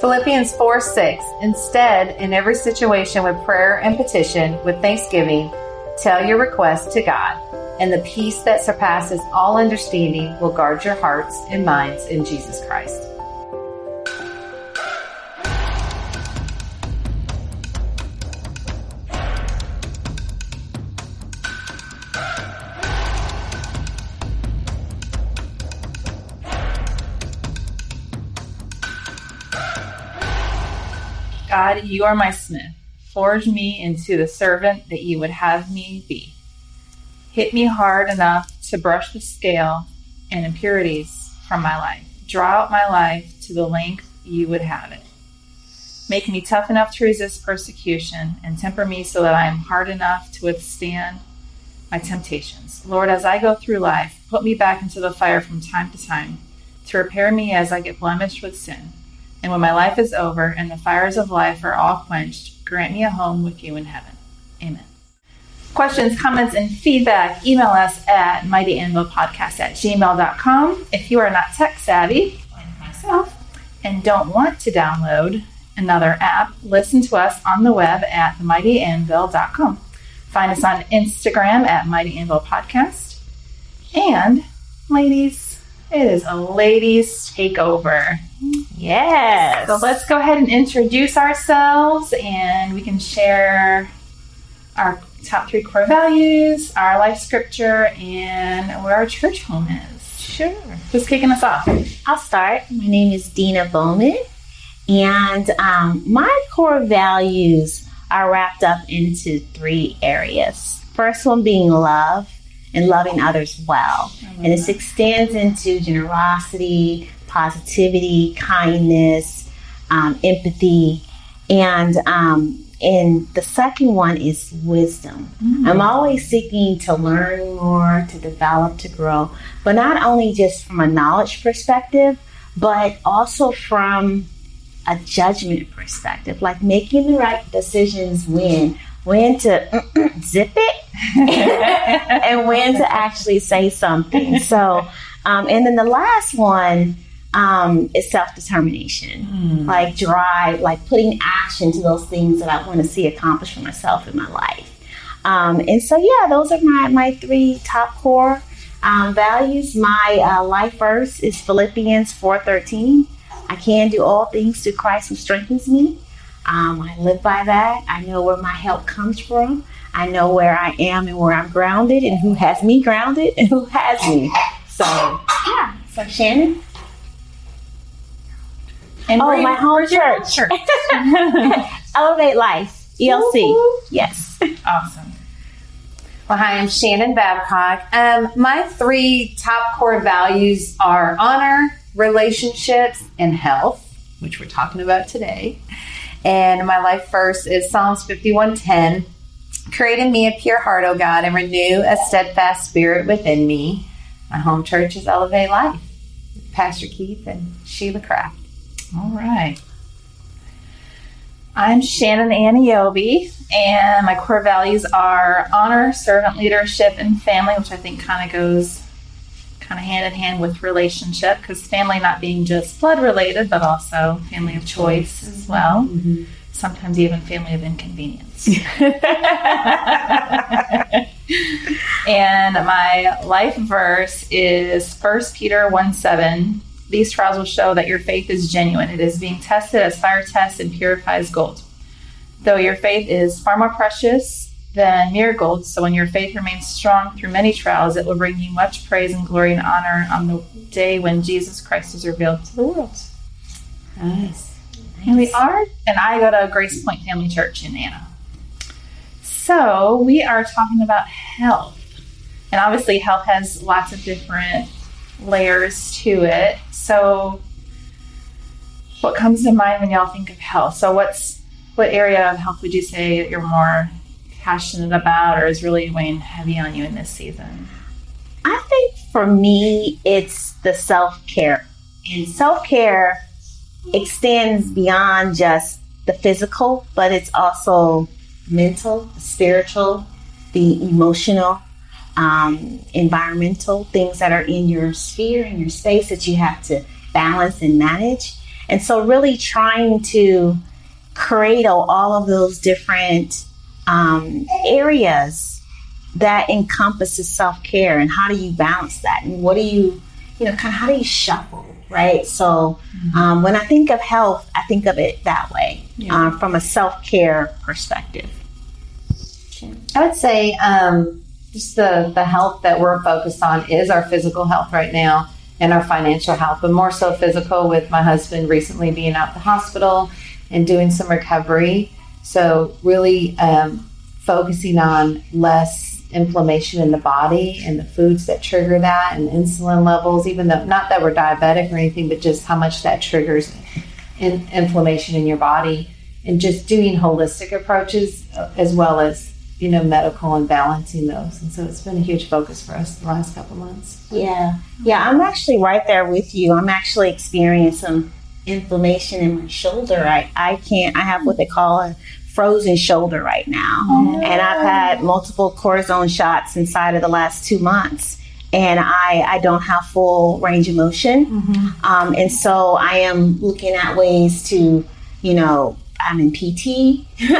Philippians 4 6. Instead, in every situation with prayer and petition, with thanksgiving, tell your request to God, and the peace that surpasses all understanding will guard your hearts and minds in Jesus Christ. You are my smith. Forge me into the servant that you would have me be. Hit me hard enough to brush the scale and impurities from my life. Draw out my life to the length you would have it. Make me tough enough to resist persecution and temper me so that I am hard enough to withstand my temptations. Lord, as I go through life, put me back into the fire from time to time to repair me as I get blemished with sin and when my life is over and the fires of life are all quenched, grant me a home with you in heaven. Amen. Questions, comments, and feedback, email us at mightyanvilpodcast at gmail.com. If you are not tech savvy, like myself, and don't want to download another app, listen to us on the web at themightyanvil.com. Find us on Instagram at Mighty Anvil Podcast. And, ladies, it is a ladies' takeover. Yes. So let's go ahead and introduce ourselves and we can share our top three core values, our life scripture, and where our church home is. Sure. Who's kicking us off? I'll start. My name is Dina Bowman, and um, my core values are wrapped up into three areas. First one being love and loving others well. And it extends into generosity, positivity, kindness, um, empathy, and um, and the second one is wisdom. Mm. I'm always seeking to learn more, to develop, to grow, but not only just from a knowledge perspective, but also from a judgment perspective, like making the right decisions when when to zip it and when to actually say something. So, um, and then the last one um, is self determination, mm. like drive, like putting action to those things that I want to see accomplished for myself in my life. Um, and so, yeah, those are my, my three top core um, values. My uh, life verse is Philippians 4.13. I can do all things through Christ who strengthens me. Um, I live by that. I know where my help comes from. I know where I am and where I'm grounded and who has me grounded and who has me. So, yeah. So, Shannon? And oh, my home church. church. Elevate Life, ELC. Woo-hoo. Yes. Awesome. Well, hi, I'm Shannon Babcock. Um, my three top core values are honor, relationships, and health, which we're talking about today. And my life verse is Psalms 51:10. Create in me a pure heart, O God, and renew a steadfast spirit within me. My home church is Elevate Life. Pastor Keith and Sheila Kraft. All right. I'm Shannon Aniobi, and my core values are honor, servant leadership, and family, which I think kind of goes kind of hand in hand with relationship because family not being just blood related, but also family of choice as well. Mm-hmm. Sometimes even family of inconvenience. and my life verse is 1 Peter 1 7. These trials will show that your faith is genuine. It is being tested as fire tests and purifies gold. Though your faith is far more precious than mere gold. So when your faith remains strong through many trials, it will bring you much praise and glory and honor on the day when Jesus Christ is revealed to the world. Nice. And we are, and I go to Grace Point Family Church in Anna. So we are talking about health. And obviously, health has lots of different layers to it. So, what comes to mind when y'all think of health? So, what's what area of health would you say that you're more passionate about or is really weighing heavy on you in this season? I think for me, it's the self care. And self care extends beyond just the physical, but it's also mental, spiritual, the emotional, um, environmental things that are in your sphere, in your space that you have to balance and manage. And so, really trying to cradle all of those different um, areas that encompasses self care and how do you balance that and what do you, you know, kind of how do you shuffle, right? So, um, when I think of health, I think of it that way Yeah. um, from a self care perspective. I would say um, just the, the health that we're focused on is our physical health right now and our financial health, but more so physical with my husband recently being out the hospital and doing some recovery. So, really um, focusing on less inflammation in the body and the foods that trigger that and insulin levels, even though not that we're diabetic or anything, but just how much that triggers in, inflammation in your body and just doing holistic approaches uh, as well as you know medical and balancing those and so it's been a huge focus for us the last couple months Yeah. Yeah, I'm actually right there with you. I'm actually experiencing inflammation in my shoulder. I, I can't, I have what they call a frozen shoulder right now. And I've had multiple cortisone shots inside of the last two months. And I, I don't have full range of motion. Um, and so I am looking at ways to, you know, I'm in PT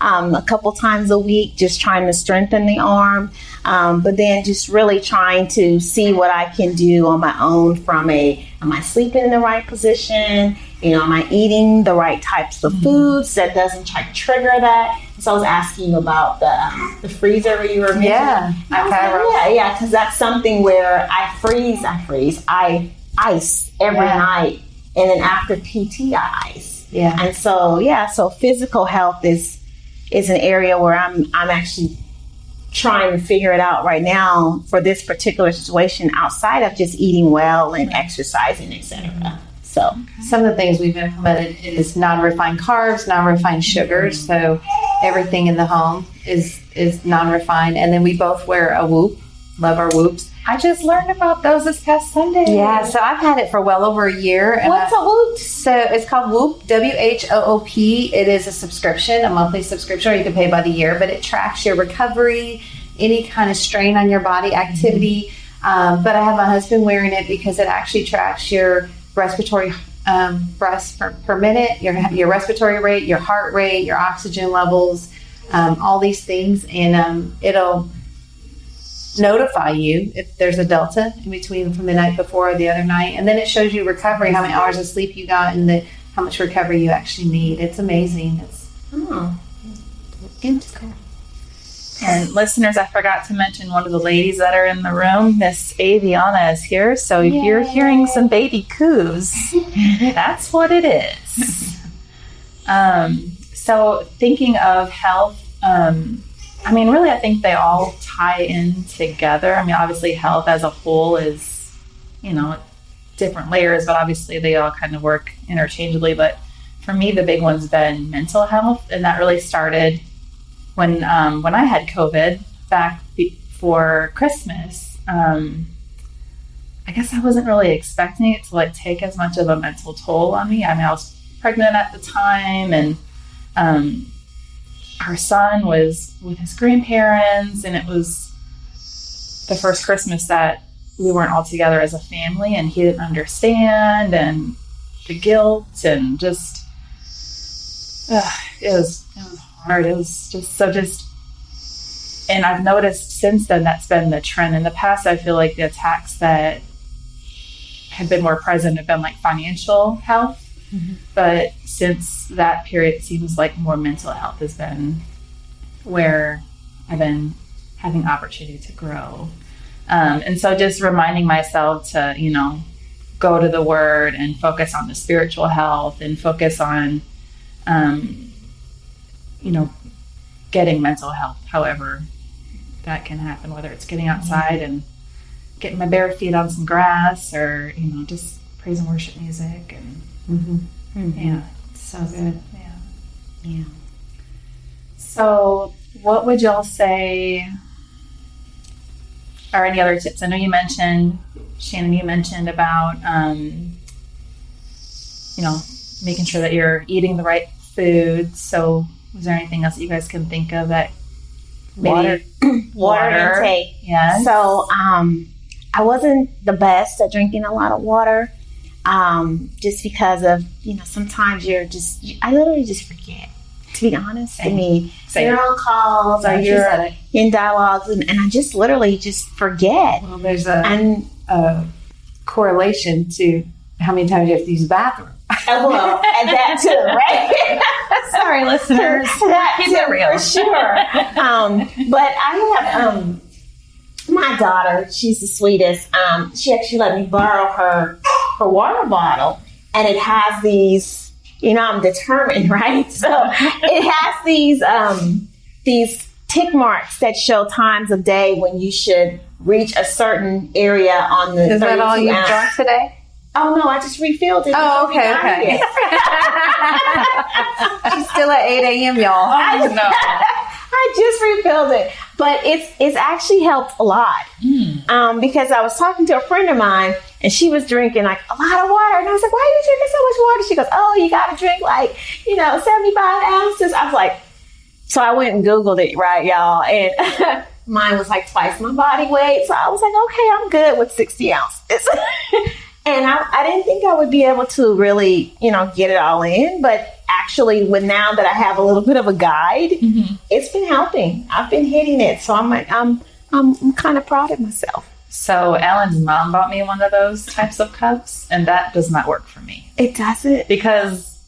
um, a couple times a week, just trying to strengthen the arm. Um, but then just really trying to see what I can do on my own from a, am I sleeping in the right position? You know, am I eating the right types of foods that doesn't try to trigger that? So I was asking about the, um, the freezer you were mentioning. Yeah, like, yeah, yeah, because that's something where I freeze, I freeze, I ice every Yeah. night, and then after PT, I ice. Yeah. And so, yeah, so physical health is is an area where I'm I'm actually trying to figure it out right now for this particular situation outside of just eating well and exercising, etc. Mm-hmm. So, some of the things we've implemented is non-refined carbs non-refined sugars. So everything in the home is is non-refined. And then we both wear a whoop love our whoops I just learned about those this past Sunday. yeah so i've had it for well over a year and what's I- a whoop? So it's called Whoop, W H O O P. It is a subscription, a monthly subscription, or you can pay by the year, but it tracks your recovery, any kind of strain on your body activity. Um, but I have my husband wearing it because it actually tracks your respiratory um, breaths per, per minute, your, your respiratory rate, your heart rate, your oxygen levels, um, all these things. And um, it'll notify you if there's a delta in between from the night before or the other night, and then it shows you recovery, how many hours of sleep you got, and the how much recovery you actually need. It's amazing. It's Oh, cool. And listeners, I forgot to mention one of the ladies that are in the room. Miss Aviana is here. So if you're hearing some baby coos, that's what it is. um, so thinking of health, um, I mean, really, I think they all tie in together. I mean, obviously, health as a whole is, you know, different layers, but obviously they all kind of work interchangeably. But for me, the big one's been mental health, and that really started when um, when I had COVID back before Christmas. Um, I guess I wasn't really expecting it to like take as much of a mental toll on me. I mean, I was pregnant at the time, and um, our son was with his grandparents, and it was the first Christmas that we weren't all together as a family, and he didn't understand, and the guilt, and just ugh, it was it was hard. It was just so just. And I've noticed since then that's been the trend. In the past, I feel like the attacks that have been more present have been like financial health. But since that period, it seems like more mental health has been where I've been having opportunity to grow. Um, and so just reminding myself to, you know, go to the word and focus on the spiritual health and focus on, um, you know, getting mental health, however that can happen, whether it's getting outside and getting my bare feet on some grass or, you know, just praise and worship music and Mm-hmm. yeah, So good. yeah. yeah. So, what would y'all say are any other tips? I know you mentioned, Shannon, you mentioned about, um, you know, making sure that you're eating the right food. So, was there anything else that you guys can think of that maybe Water. Water intake. Yes. So, um, I wasn't the best at drinking a lot of water. Um, just because of you know sometimes you're just I literally just forget. To be honest, I mean Same. you're on calls or you you're in dialogues, and, and I just literally just forget. Well, there's a, And a correlation to how many times you have to use the bathroom. well, and that too, right? Sorry, listeners. that Keep it too, real. for sure. Um, but I have um, my daughter. She's the sweetest. Um, she actually let me borrow her her water bottle, and it has these. You know, I'm determined, right? So it has these um, these tick marks that show times of day when you should reach a certain area on the. Is that all you've ounce. drunk today? Oh no, I just refilled it. Oh, okay, okay. She's still at 8 a.m., y'all. Oh, no. I just refilled it, but it's it's actually helped a lot. Um, because I was talking to a friend of mine and she was drinking like a lot of water, and I was like, "Why are you drinking so much water?" She goes, "Oh, you got to drink like you know seventy five ounces." I was like, so I went and googled it, right, y'all, and mine was like twice my body weight. So I was like, "Okay, I'm good with sixty ounces." And I, I didn't think I would be able to really, you know, get it all in. But actually, with now that I have a little bit of a guide, Mhm. it's been helping. I've been hitting it, so I'm like, I'm I'm, I'm kind of proud of myself. So Alan's mom bought me one of those types of cups, and that does not work for me It doesn't. because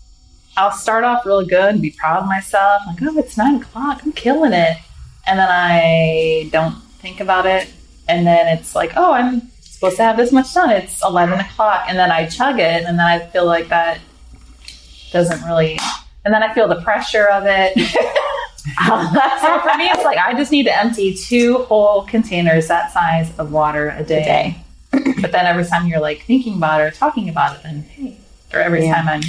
I'll start off really good and be proud of myself, like, oh, it's nine o'clock, I'm killing it, and then I don't think about it, and then it's like, oh, I'm supposed to have this much done. It's eleven o'clock, and then I chug it, and then I feel like that doesn't really, and then I feel the pressure of it. Um, so for me, it's like I just need to empty two whole containers that size of water a day. day. but then every time you're like thinking about it or talking about it, then hey, or every Yeah. time I'm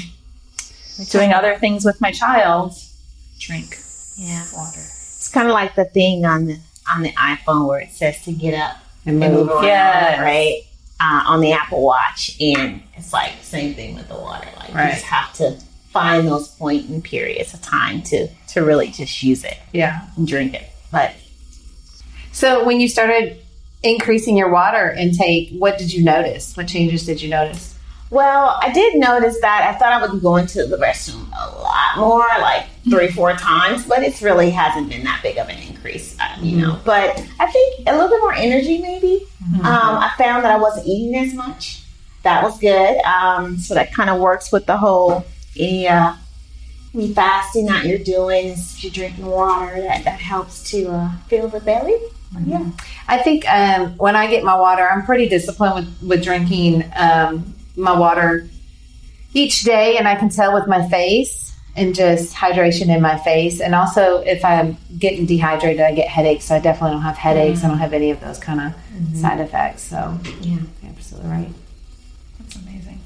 doing other things with my child, drink Yeah, water. it's kind of like the thing on the on the iPhone where it says to get up And and move around, Yes. right? Uh, on the Apple Watch, and it's like same thing with the water. Like you just have to find those point and periods of time to to really just use it Yeah. and drink it. But So when you started increasing your water intake, what did you notice? What changes did you notice? Well, I did notice that I thought I would be going to the restroom a lot more, like three, four times, but it's really hasn't been that big of an increase, uh, you know. But I think a little bit more energy, maybe. Um, I found that I wasn't eating as much. That was good. Um, so that kind of works with the whole any, uh, any fasting that you're doing. If you're drinking water, that, that helps to uh, fill the belly. Yeah. I think um, when I get my water, I'm pretty disciplined with, with drinking um, my water each day, and I can tell with my face and just hydration in my face. And also, if I'm getting dehydrated, I get headaches. So I definitely don't have headaches. I don't have any of those kind of side effects. So Yeah. absolutely right. That's amazing.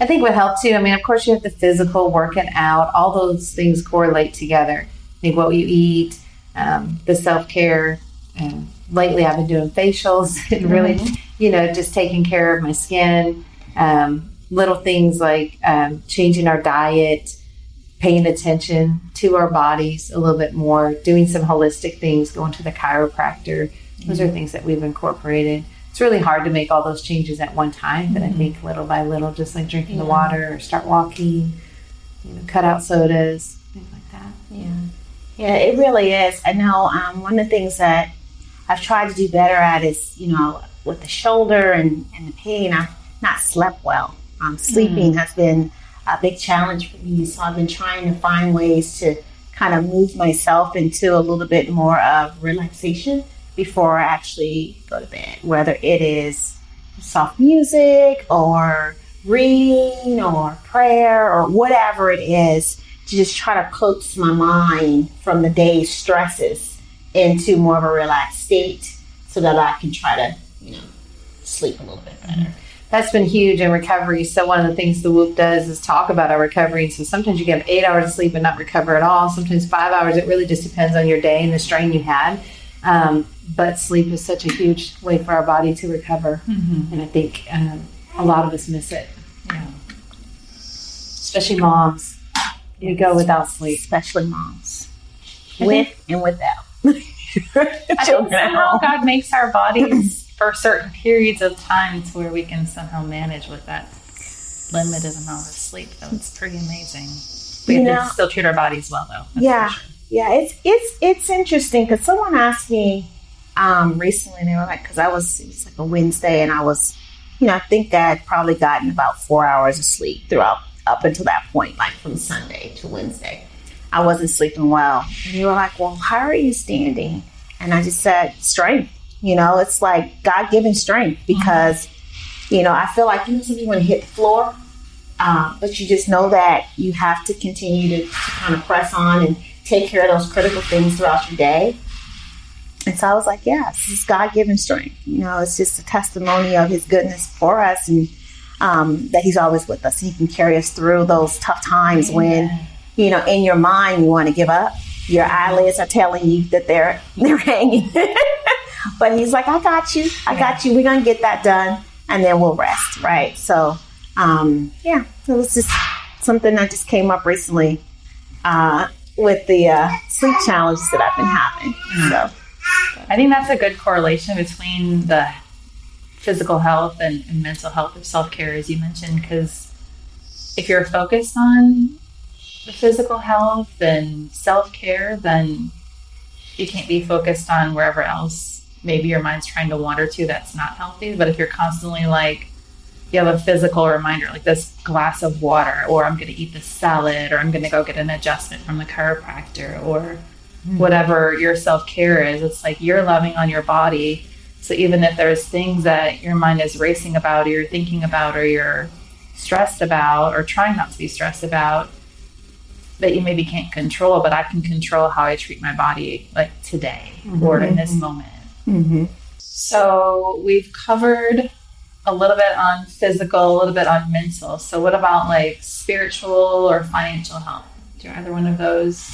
I think what helped too. I mean, of course, you have the physical working out. All those things correlate together. I think what you eat, um, the self care. Um, lately, I've been doing facials and really, you know, just taking care of my skin. Um, little things like um, changing our diet, paying attention to our bodies a little bit more, doing some holistic things, going to the chiropractor. Those are things that we've incorporated. It's really hard to make all those changes at one time, but I think little by little, just like drinking the water or start walking, you know, cut out sodas, things like that. Yeah, yeah, it really is. I know um, one of the things that I've tried to do better at is, you know, with the shoulder and, and the pain, I've not slept well. Um, sleeping has been a big challenge for me, so I've been trying to find ways to kind of move myself into a little bit more of relaxation before I actually go to bed, whether it is soft music or reading or prayer or whatever it is to just try to coax my mind from the day's stresses into more of a relaxed state so that I can try to, you know, sleep a little bit better. That's been huge in recovery. So one of the things the Whoop does is talk about our recovery. And So sometimes you get eight hours of sleep and not recover at all. Sometimes five hours. It really just depends on your day and the strain you had. Um, but sleep is such a huge way for our body to recover, and I think um, a lot of us miss it. Yeah. especially moms. You go without sleep. Especially moms. With and without. I think Children at somehow. God makes our bodies for certain periods of time to where we can somehow manage with that. limited amount of sleep, though. It's pretty amazing. We You have know- to still treat our bodies well, though. Yeah. sure. Yeah, it's it's it's interesting because someone asked me um, recently. and They were like, because I was it was like a Wednesday, and I was, you know, I think I had probably gotten about four hours of sleep throughout up until that point, like from Sunday to Wednesday. I wasn't sleeping well, and they were like, "Well, how are you standing?" And I just said, "Strength." You know, it's like God given strength because, you know, I feel like you know, people want to hit the floor, um, but you just know that you have to continue to, to kind of press on and take care of those critical things throughout your day. And so I was like, yes, this is God given strength. You know, it's just a testimony of His goodness for us and um, that He's always with us. He can carry us through those tough times when, you know, in your mind you want to give up. Your eyelids are telling you that they're they're hanging. but He's like, I got you. I got you. We're going to get that done and then we'll rest. Right. So, um, yeah, it was just something that just came up recently uh, with the uh, sleep challenges that I've been having. So, I think that's a good correlation between the physical health and, and mental health of self care, as you mentioned, because if you're focused on the physical health and self care, then you can't be focused on wherever else maybe your mind's trying to wander to that's not healthy. But if you're constantly like, you have a physical reminder, like this glass of water, or I'm going to eat this salad, or I'm going to go get an adjustment from the chiropractor, or hmm. whatever your self care is. It's like you're loving on your body. So even if there's things that your mind is racing about, or you're thinking about, or you're stressed about, or trying not to be stressed about, that you maybe can't control, but I can control how I treat my body, like today or in mm-hmm. this moment. Mm-hmm. So we've covered a little bit on physical, a little bit on mental. So what about like spiritual or financial health? Do either one of those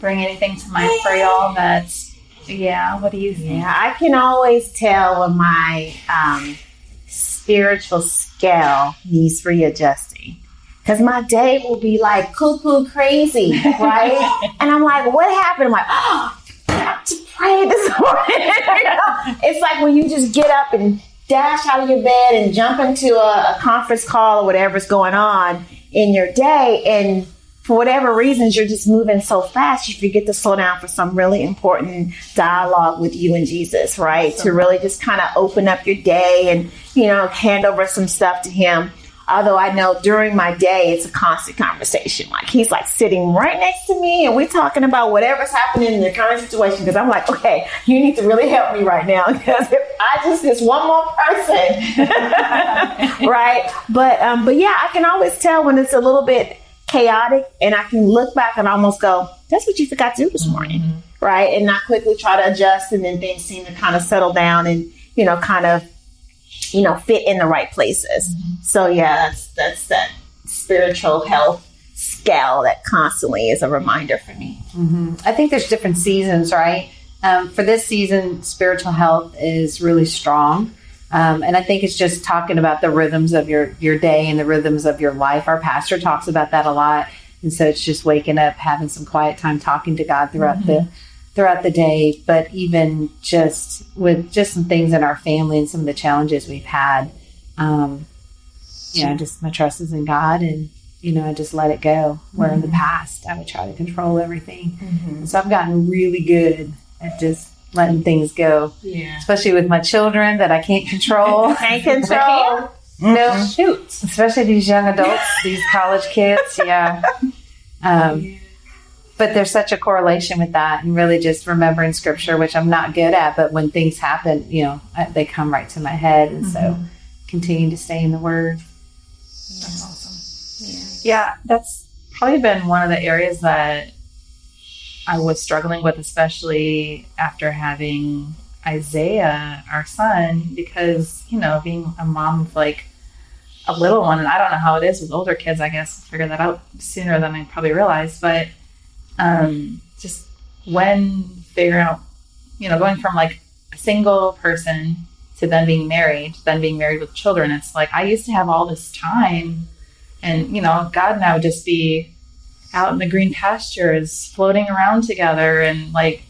bring anything to mind for y'all? That's yeah. What do you think? yeah, I can always tell when my um, spiritual scale needs readjusting. Because my day will be like cuckoo crazy, right? and I'm like, what happened? I'm like, oh, I have to pray this morning. It's like when you just get up and dash out of your bed and jump into a, a conference call or whatever's going on in your day. And for whatever reasons, you're just moving so fast, you forget to slow down for some really important dialogue with you and Jesus, right? To really just kind of open up your day and, you know, hand over some stuff to Him. Although I know during my day, it's a constant conversation. Like he's like sitting right next to me and we're talking about whatever's happening in the current situation. Because I'm like, okay, you need to really help me right now. Because if I just, just one more person, right? But, um, but yeah, I can always tell when it's a little bit chaotic and I can look back and almost go, that's what you forgot to do this morning, right? And not quickly try to adjust and then things seem to kind of settle down and, you know, kind of, you know, fit in the right places. So yeah, that's, that's that spiritual health scale that constantly is a reminder for me. I think there's different seasons, right? Um, for this season, spiritual health is really strong. Um, and I think it's just talking about the rhythms of your, your day and the rhythms of your life. Our pastor talks about that a lot. And so it's just waking up, having some quiet time, talking to God throughout the throughout the day. But even just with just some things in our family and some of the challenges we've had, um, you know, just my trust is in God and you know, I just let it go. Where in the past, I would try to control everything. And so I've gotten really good at just letting things go, Yeah. especially with my children that I can't control. Can't control. no, Shoot. especially these young adults, these college kids. Yeah. Um, but there's such a correlation with that, and really just remembering scripture, which I'm not good at. But when things happen, you know, I, they come right to my head, and so mm-hmm. continue to stay in the Word. That's awesome. Yeah. that's probably been one of the areas that I was struggling with, especially after having Isaiah, our son, because, you know, being a mom of like a little one, and I don't know how it is with older kids, I guess, I'll figure that out sooner than I probably realized, but um, just when figuring out, you know, going from like a single person to then being married, then being married with children, it's like I used to have all this time and, you know, God and I would just be out in the green pastures, floating around together and like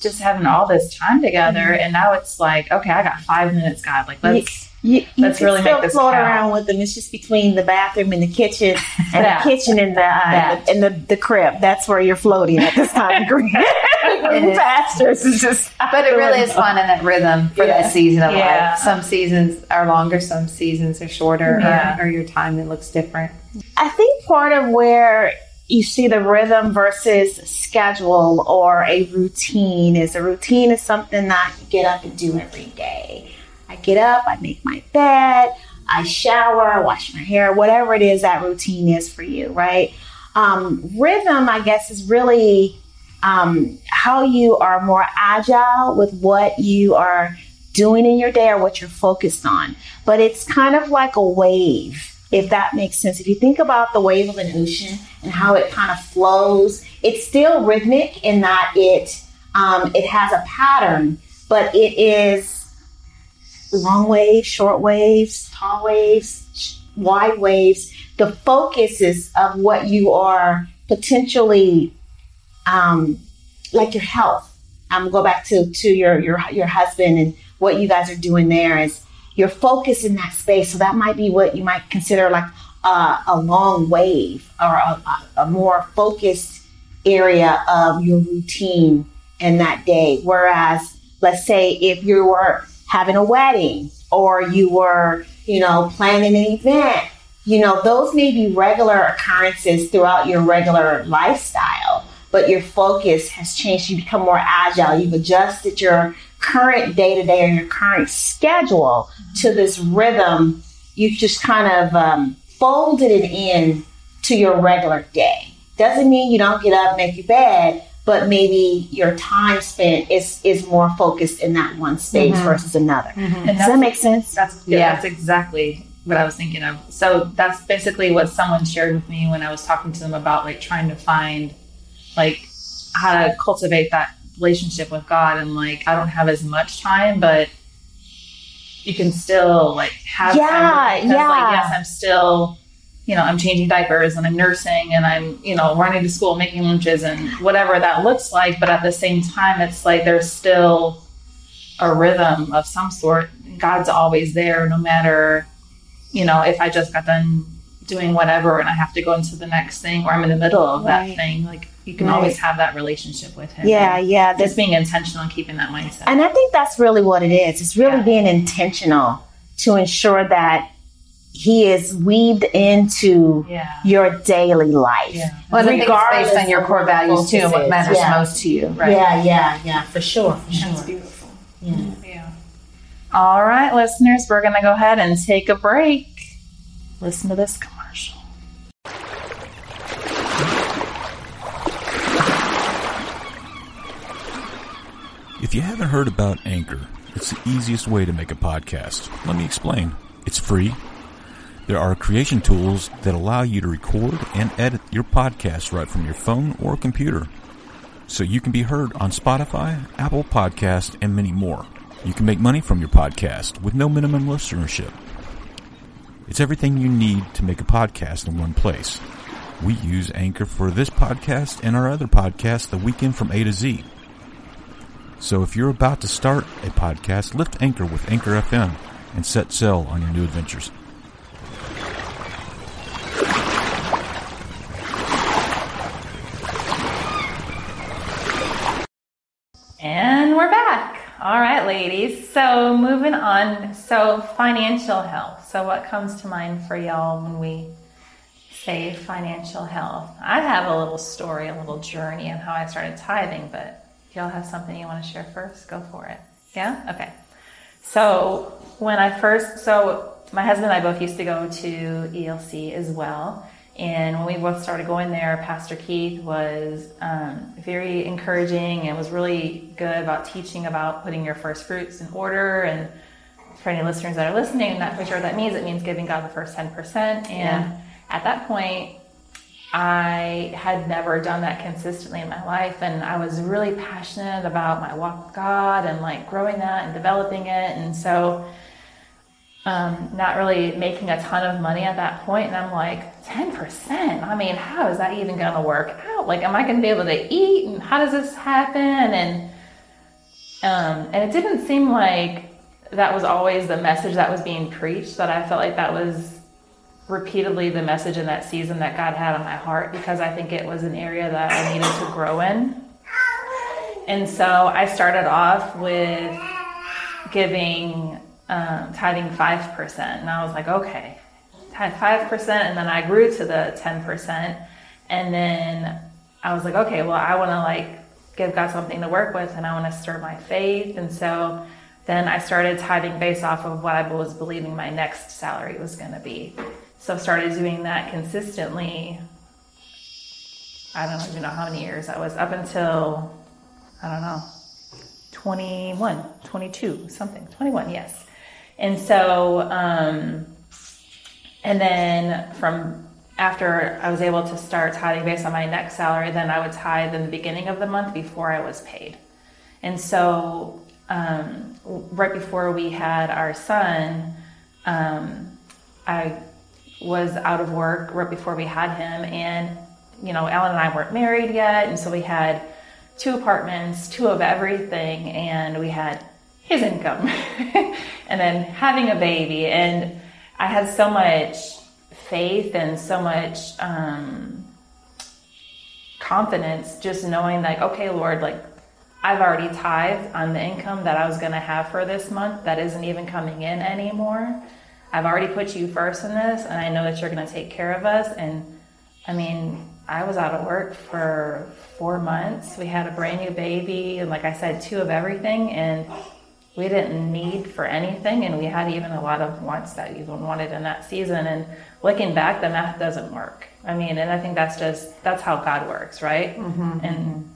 just having all this time together. And now it's like, okay, I got five minutes, God. Like, let's you Let's can really still make this float count. around with them. It's just between the bathroom and the kitchen, and That. the kitchen and the, uh, That. and the the crib. That's where you're floating at this time. Green, green is. pastures is just. But it really is fun in that rhythm for Yeah. that season of Yeah. life. Some seasons are longer, some seasons are shorter, Yeah. or, or your timing looks different. I think part of where you see the rhythm versus schedule or a routine is a routine is something that you get up and do every day. I get up, I make my bed, I shower, I wash my hair, whatever it is that routine is for you, right? Um, rhythm, I guess, is really um, how you are more agile with what you are doing in your day or what you're focused on. But it's kind of like a wave, if that makes sense. If you think about the wave of an ocean and how it kind of flows, it's still rhythmic in that it um, it has a pattern, but it is long waves, short waves, tall waves, wide waves. The focus is of what you are potentially, um, like your health. I'm um, go back to to your your your husband and what you guys are doing there is your focus in that space. So that might be what you might consider like a, a long wave or a, a more focused area of your routine in that day. Whereas, let's say if you were having a wedding or you were, you know, planning an event, you know, those may be regular occurrences throughout your regular lifestyle, but your focus has changed. You become more agile. You've adjusted your current day to day or your current schedule to this rhythm. You've just kind of um, folded it in to your regular day. Doesn't mean you don't get up, make your bed, but maybe your time spent is is more focused in that one space Mhm. versus another. And Does that make sense? that's yeah, Yeah. that's exactly what I was thinking of. So that's basically what someone shared with me when I was talking to them about like trying to find like how to cultivate that relationship with God and like I don't have as much time, but you can still like have Yeah, time with yeah. like yes, I'm still you know, I'm changing diapers and I'm nursing and I'm, you know, running to school, making lunches and whatever that looks like. But at the same time, it's like there's still a rhythm of some sort. God's always there, no matter, you know, if I just got done doing whatever and I have to go into the next thing or I'm in the middle of Right. that thing. Like you can Right. always have that relationship with Him. Yeah, yeah. Just being intentional and keeping that mindset. And I think that's really what it is. It's really Yeah. being intentional to ensure that he is weaved into yeah. your daily life. Yeah. Well, it's Regardless based on your core values too, and focus what is. matters Yeah. most to you. Right. Yeah, yeah, yeah, for sure, for That's sure. beautiful. Yeah. Yeah. All right, listeners, we're going to go ahead and take a break. Listen to this commercial. If you haven't heard about Anchor, it's the easiest way to make a podcast. Let me explain. It's free. There are creation tools that allow you to record and edit your podcast right from your phone or computer. So you can be heard on Spotify, Apple Podcast, and many more. You can make money from your podcast with no minimum listenership. It's everything you need to make a podcast in one place. We use Anchor for this podcast and our other podcast, The Weekend from A to Z. So if you're about to start a podcast, lift anchor with Anchor FM and set sail on your new adventures. And we're back. All right, ladies. So moving on. So financial health. So what comes to mind for y'all when we say financial health? I have a little story, a little journey on how I started tithing, but y'all have something you want to share first, go for it. Yeah? Okay. So when I first, so my husband and I both used to go to ELC as well. And when we both started going there, Pastor Keith was um, very encouraging and was really good about teaching about putting your first fruits in order. And for any listeners that are listening, not for sure what that means. It means giving God the first 10%. And Yeah. at that point, I had never done that consistently in my life, and I was really passionate about my walk with God and like growing that and developing it. And so, um, not really making a ton of money at that point, and I'm like, 10%? I mean, how is that even going to work out? Like, am I going to be able to eat? And how does this happen? And um, and it didn't seem like that was always the message that was being preached. That I felt like that was repeatedly the message in that season that God had on my heart because I think it was an area that I needed to grow in. And so I started off with giving um, tithing 5%. And I was like, okay, tithe 5%. And then I grew to the 10%. And then I was like, okay, well, I want to like give God something to work with and I want to stir my faith. And so then I started tithing based off of what I was believing my next salary was going to be. So I started doing that consistently. I don't even know how many years I was up until, I don't know, 21, 22, something, 21, yes. And so, um, and then from after I was able to start tithing based on my next salary, then I would tithe in the beginning of the month before I was paid. And so, um, right before we had our son, um, I was out of work right before we had him, and you know, Alan and I weren't married yet, and so we had two apartments, two of everything, and we had his income, and then having a baby, and I had so much faith and so much um, confidence just knowing like okay lord like i've already tithed on the income that i was going to have for this month that isn't even coming in anymore. I've already put you first in this and i know that you're going to take care of us. And i mean i was out of work for four months. We had a brand new baby and like i said two of everything and we didn't need for anything and we had even a lot of wants that even wanted in that season. And looking back the math doesn't work. I mean and i think that's just that's how god works right? Mm-hmm. and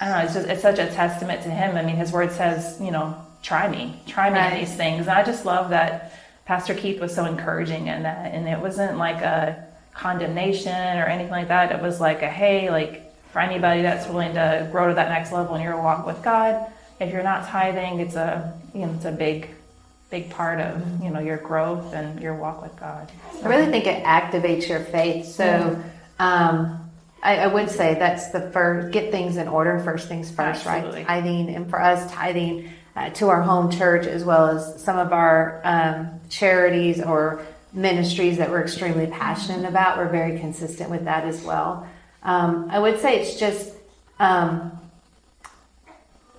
i don't know it's just it's such a testament to him. I mean his word says you know try me try me right. in these things. And i just love that pastor keith was so encouraging in that. And it wasn't like a condemnation or anything like that. It was like a hey like for anybody that's willing to grow to that next level in your walk with god if you're not tithing, it's a you know it's a big big part of you know your growth and your walk with God. So. I really think it activates your faith. So um, I, I, would say that's the first get things in order. First things first, Absolutely. right? Tithing, and for us, tithing uh, to our home church as well as some of our um, charities or ministries that we're extremely passionate about. We're very consistent with that as well. Um, I would say it's just um,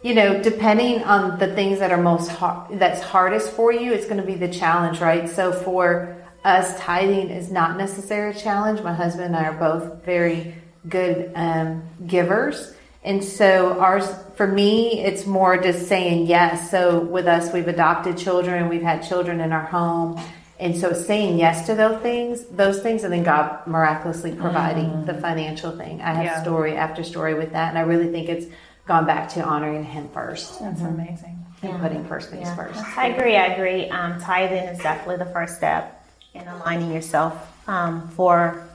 you know, depending on the things that are most hard, that's hardest for you, it's going to be the challenge, right? So for us, tithing is not necessarily a challenge. My husband and I are both very good um, givers. And so ours, for me, it's more just saying yes. So with us, we've adopted children, we've had children in our home. And so saying yes to those things, those things, and then God miraculously providing mm. the financial thing. I have yeah. story after story with that. And I really think it's gone back to honoring Him first. That's mm-hmm. amazing. And yeah. putting first things yeah. first. I agree. I agree. Um, tithing is definitely the first step in aligning yourself um, for,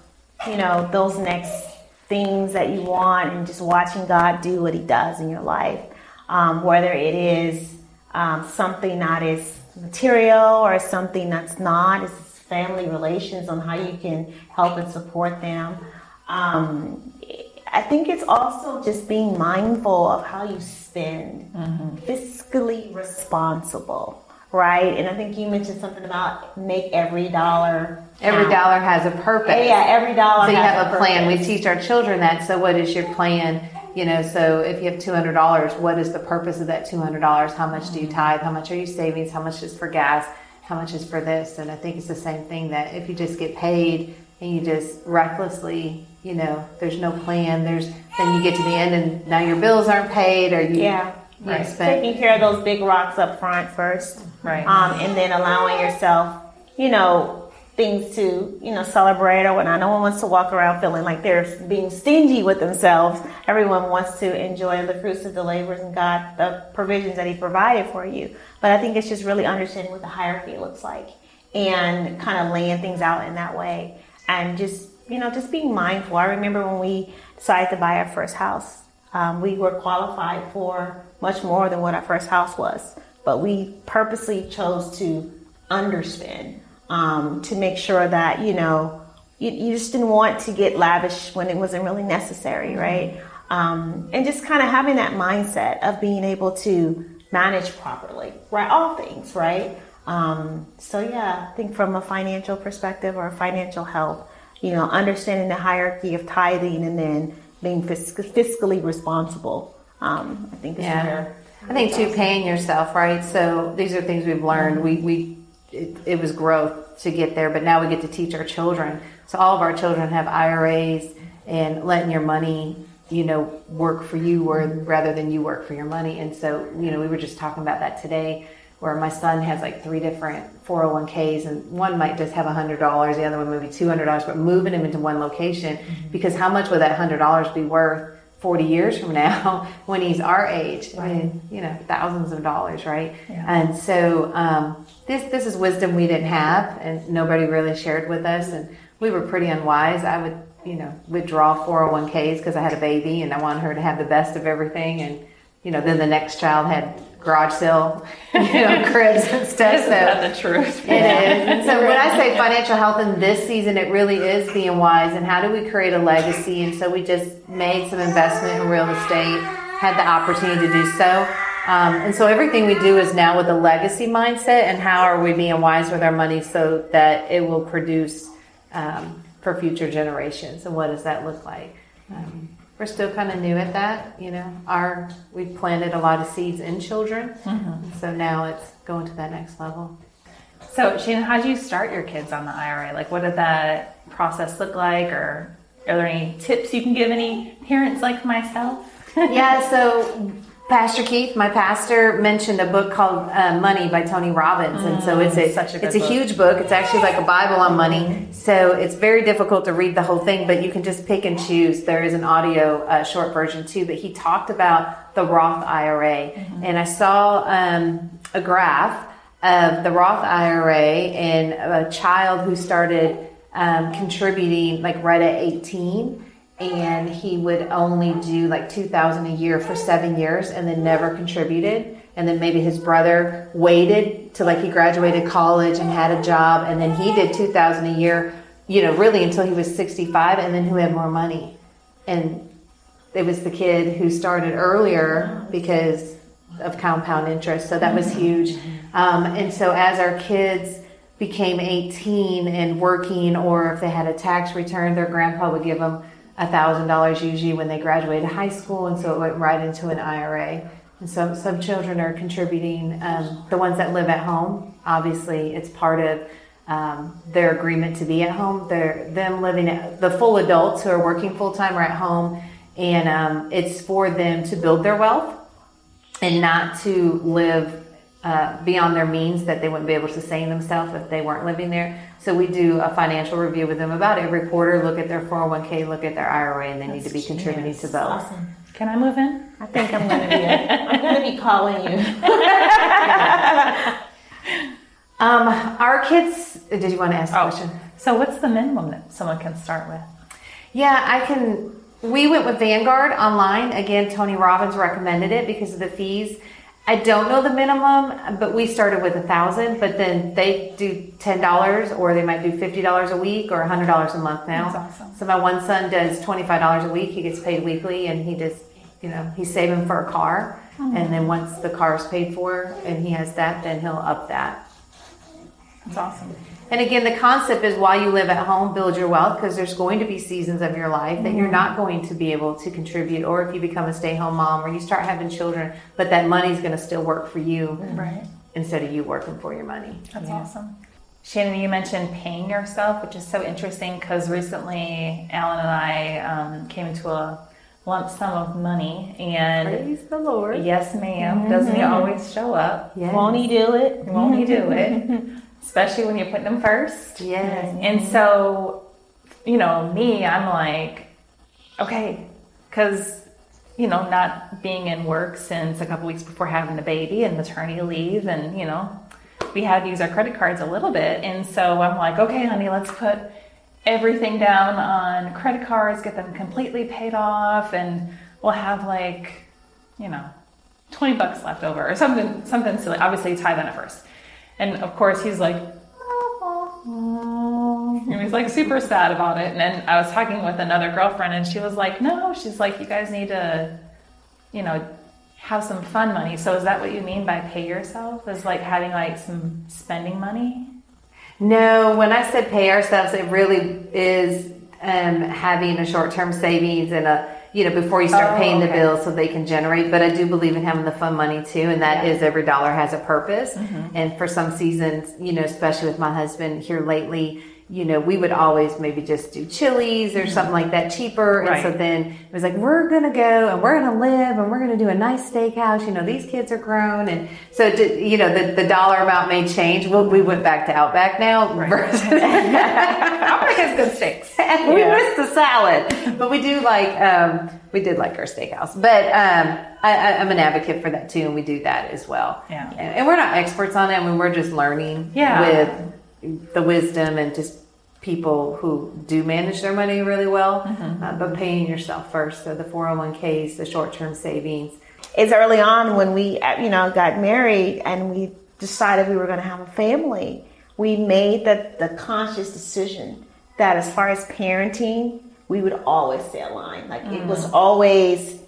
you know, those next things that you want and just watching God do what He does in your life. Um, whether it is um, something that is material or something that's not, it's family relations on how you can help and support them. Um, I think it's also just being mindful of how you spend, mm-hmm. fiscally responsible, right? And I think you mentioned something about make every dollar. Every count. dollar has a purpose. Yeah, every dollar. So you have a, a plan. We teach our children that. So what is your plan? You know, so if you have two hundred dollars, what is the purpose of that two hundred dollars? How much do you mm-hmm. tithe? How much are you savings? How much is for gas? How much is for this? And I think it's the same thing that if you just get paid and you just recklessly you know, there's no plan. There's then you get to the end and now your bills aren't paid or you yeah. Right. Spent, Taking care of those big rocks up front first, right? Um, and then allowing yourself, you know, things to you know celebrate or whatnot. No one wants to walk around feeling like they're being stingy with themselves. Everyone wants to enjoy the fruits of the labors and God, the provisions that He provided for you. But I think it's just really understanding what the hierarchy looks like and kind of laying things out in that way and just you know, just being mindful. I remember when we decided to buy our first house, um, we were qualified for much more than what our first house was, but we purposely chose to underspend um, to make sure that you know you, you, just didn't want to get lavish when it wasn't really necessary, right? Um, and just kind of having that mindset of being able to manage properly, right? All things, right? Um, so yeah, I think from a financial perspective or financial health, you know, understanding the hierarchy of tithing and then being fiscally responsible, um, I think is Yeah. where. I think too, paying yourself, right? So these are things we've learned. We, we, it, it was growth to get there, but now we get to teach our children. So all of our children have IRAs and letting your money, you know, work for you or rather than you work for your money. And so, you know, we were just talking about that today where my son has like three different 401ks and one might just have $100, the other one maybe $200, but moving them into one location because how much would that $100 be worth 40 years from now when he's our age. I mean, you know, thousands of dollars, right? Yeah. And so um, this this is wisdom we didn't have, and nobody really shared with us, and we were pretty unwise. I would, you know, withdraw 401ks because I had a baby and I wanted her to have the best of everything, and you know, then the next child had garage sale, you know, cribs and stuff. So the truth? it is. And so when I say financial health in this season, it really is being wise and how do we create a legacy? And so we just made some investment in real estate, had the opportunity to do so. Um, and so everything we do is now with a legacy mindset and how are we being wise with our money so that it will produce um, for future generations. And what does that look like? Um, we're still kind of new at that, you know. Our we've planted a lot of seeds in children, mm-hmm. so now it's going to that next level. So, Shannon, how did you start your kids on the IRA? Like, what did that process look like? Or are there any tips you can give any parents like myself? yeah, so Pastor Keith, my pastor, mentioned a book called uh, Money by Tony Robbins, and so it's a such a it's a book. huge book. It's actually like a Bible on money, so it's very difficult to read the whole thing, but you can just pick and choose. There is an audio uh, short version too, but he talked about the Roth IRA, and I saw um, a graph of the Roth IRA and a child who started um, contributing like right at 18 and he would only do like 2000 a year for seven years and then never contributed. And then maybe his brother waited till like he graduated college and had a job. And then he did 2000 a year you know really until he was 65 and then who had more money? And it was the kid who started earlier because of compound interest. So that was huge. Um, and so as our kids became 18 and working or if they had a tax return their grandpa would give them $1000 usually when they graduated high school and so it went right into an ira and so some children are contributing um, the ones that live at home obviously it's part of um, their agreement to be at home. They're them living at, the full adults who are working full-time are at home and um, it's for them to build their wealth and not to live uh, beyond their means that they wouldn't be able to sustain themselves if they weren't living there. So we do a financial review with them about every quarter, look at their 401k, look at their IRA, and they need to be contributing to both. Awesome. Can I move in? I think I'm going to be. I'm going to be calling you. Um, our kids, did you want to ask a Oh. question? So, what's the minimum that someone can start with? Yeah, I can. We went with Vanguard online. Again, Tony Robbins recommended it because of the fees. I don't know the minimum, but we started with a thousand. But then they do ten dollars, or they might do fifty dollars a week, or hundred dollars a month now. That's awesome. So my one son does twenty five dollars a week. He gets paid weekly, and he just, you know, he's saving for a car. Mm-hmm. And then once the car is paid for, and he has that, then he'll up that. That's awesome. And again, the concept is while you live at home, build your wealth because there's going to be seasons of your life that you're not going to be able to contribute, or if you become a stay home mom or you start having children, but that money's going to still work for you Right. instead of you working for your money. That's awesome. Shannon, you mentioned paying yourself, which is so interesting because recently Alan and I um, came into a lump sum of money, and Praise the Lord. yes, madam doesn't he always show up? Yes. Won't he do it? Won't he do it? Especially when you put them first. Yes. And so, you know, me, I'm like, okay, because, you know, not being in work since a couple weeks before having the baby and maternity leave, and, you know, we had to use our credit cards a little bit. And so I'm like, okay, honey, let's put everything down on credit cards, get them completely paid off, and we'll have like, you know, 20 bucks left over or something, something silly. Obviously, tithe on at first. And of course, he's like, and he's like super sad about it. And then I was talking with another girlfriend, and she was like, "No, she's like, you guys need to, you know, have some fun money. So is that what you mean by pay yourself? Is like having like some spending money? No, when I said pay ourselves, it really is um, having a short term savings and a you know before you start Oh, paying the bills so they can generate. But I do believe in having the fun money too, and that is Yeah. every dollar has a purpose. Mm-hmm. And for some seasons, you know, especially with my husband here lately. You know, we would always maybe just do Chili's or something like that cheaper. And so then it was like, we're going to go and we're going to live and we're going to do a nice steakhouse. You know, these kids are grown. And so, to, you know, the, the dollar amount may change. Well, we went back to Outback now versus Outback has good steaks. and we missed the salad, but we do like um, we did like our steakhouse. But um, I, I'm an advocate for that too, and we do that as well. Yeah. and, and we're not experts on it. I mean, we're just learning Yeah. with the wisdom and just people who do manage their money really well. Mm-hmm. Uh, but paying yourself first, so the 401ks, the short-term savings. It's early on when we, uh, you know, got married and we decided we were going to have a family. We made the, the conscious decision that as far as parenting, we would always stay aligned. Like it was always